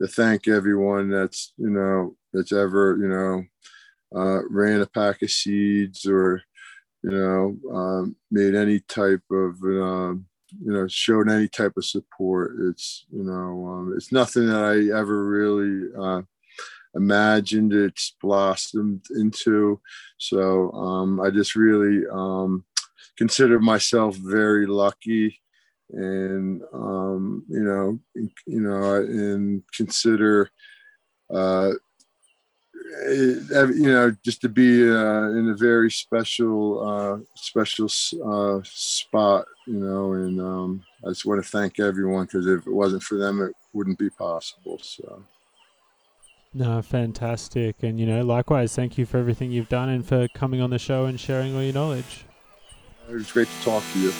to thank everyone that's you know that's ever you know uh, ran a pack of seeds or you know um, made any type of um, you know showed any type of support it's you know um, it's nothing that i ever really uh, imagined it's blossomed into so um, i just really um, consider myself very lucky and um, you know you know and consider uh, you know, just to be uh, in a very special, uh, special uh, spot, you know, and um, I just want to thank everyone because if it wasn't for them, it wouldn't be possible. So. No, fantastic. And, you know, likewise, thank you for everything you've done and for coming on the show and sharing all your knowledge. It was great to talk to you.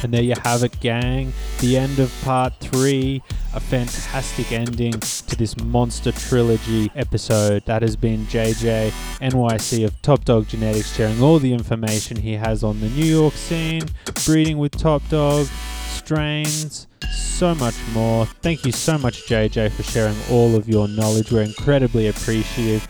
And there you have it, gang. the end of part three. A fantastic ending to this monster trilogy episode. That has been JJ NYC of Top Dawg Genetics sharing all the information he has on the New York scene, breeding with Top Dawg, strains, so much more. Thank you so much, JJ, for sharing all of your knowledge. We're incredibly appreciative.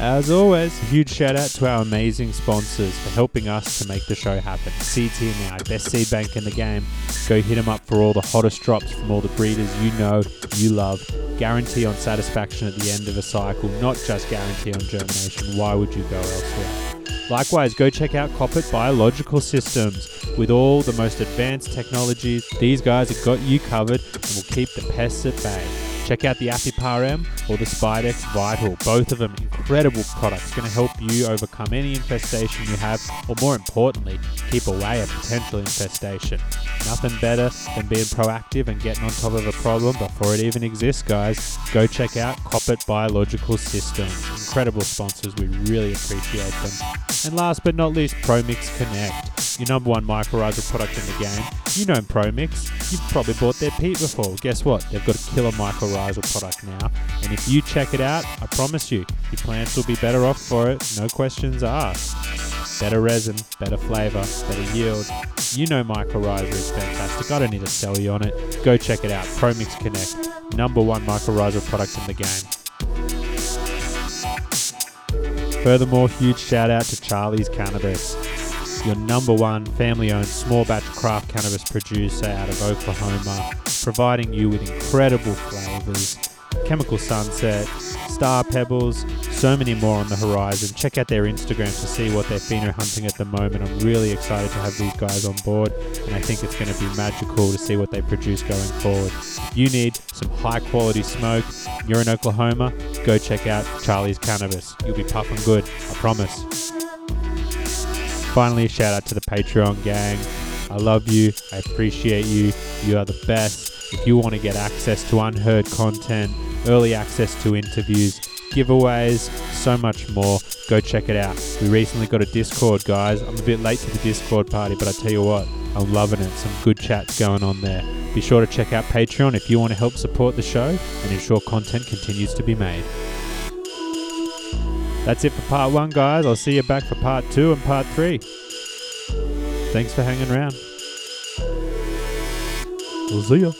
As always, a huge shout out to our amazing sponsors for helping us to make the show happen. Seeds Here Now, best seed bank in the game. Go hit them up for all the hottest drops from all the breeders you know, you love. Guarantee on satisfaction at the end of a cycle, not just guarantee on germination. Why would you go elsewhere? Likewise, go check out Koppert Biological Systems. With all the most advanced technologies, these guys have got you covered and will keep the pests at bay. Check out the Aphipar-M or the Spidex Vital. Both of them incredible products going to help you overcome any infestation you have, or more importantly, keep away a potential infestation. Nothing better than being proactive and getting on top of a problem before it even exists, guys. Go check out Koppert Biological Systems. Incredible sponsors, we really appreciate them. And last but not least, ProMix Connect, your number one mycorrhizal product in the game. You know ProMix, you've probably bought their peat before. Guess what? They've got a killer mycorrhizal product now. And if you check it out, I promise you, your plants will be better off for it, no questions asked. Better resin, better flavour, better yield. You know mycorrhiza is fantastic. I don't need to sell you on it. Go check it out. ProMix Connect, number one mycorrhizal product in the game. Furthermore, huge shout out to Charly's Your number one family owned small batch craft cannabis producer out of Oklahoma, providing you with incredible flavors, chemical sunset, star pebbles, so many more on the horizon. Check out their Instagram to see what they're pheno hunting at the moment. I'm really excited to have these guys on board, and I think it's going to be magical to see what they produce going forward. If you need some high quality smoke, you're in Oklahoma, go check out Charly's Cannabis. You'll be puffing good, I promise. Finally, a shout out to the Patreon gang. I love you. I appreciate you. You are the best. If you want to get access to unheard content, early access to interviews, giveaways, so much more, go check it out. We recently got a Discord, guys. I'm a bit late to the Discord party, but I tell you what, I'm loving it. Some good chats going on there. Be sure to check out Patreon if you want to help support the show and ensure content continues to be made. That's it for part one, guys. I'll see you back for part two and part three. Thanks for hanging around. We'll see ya.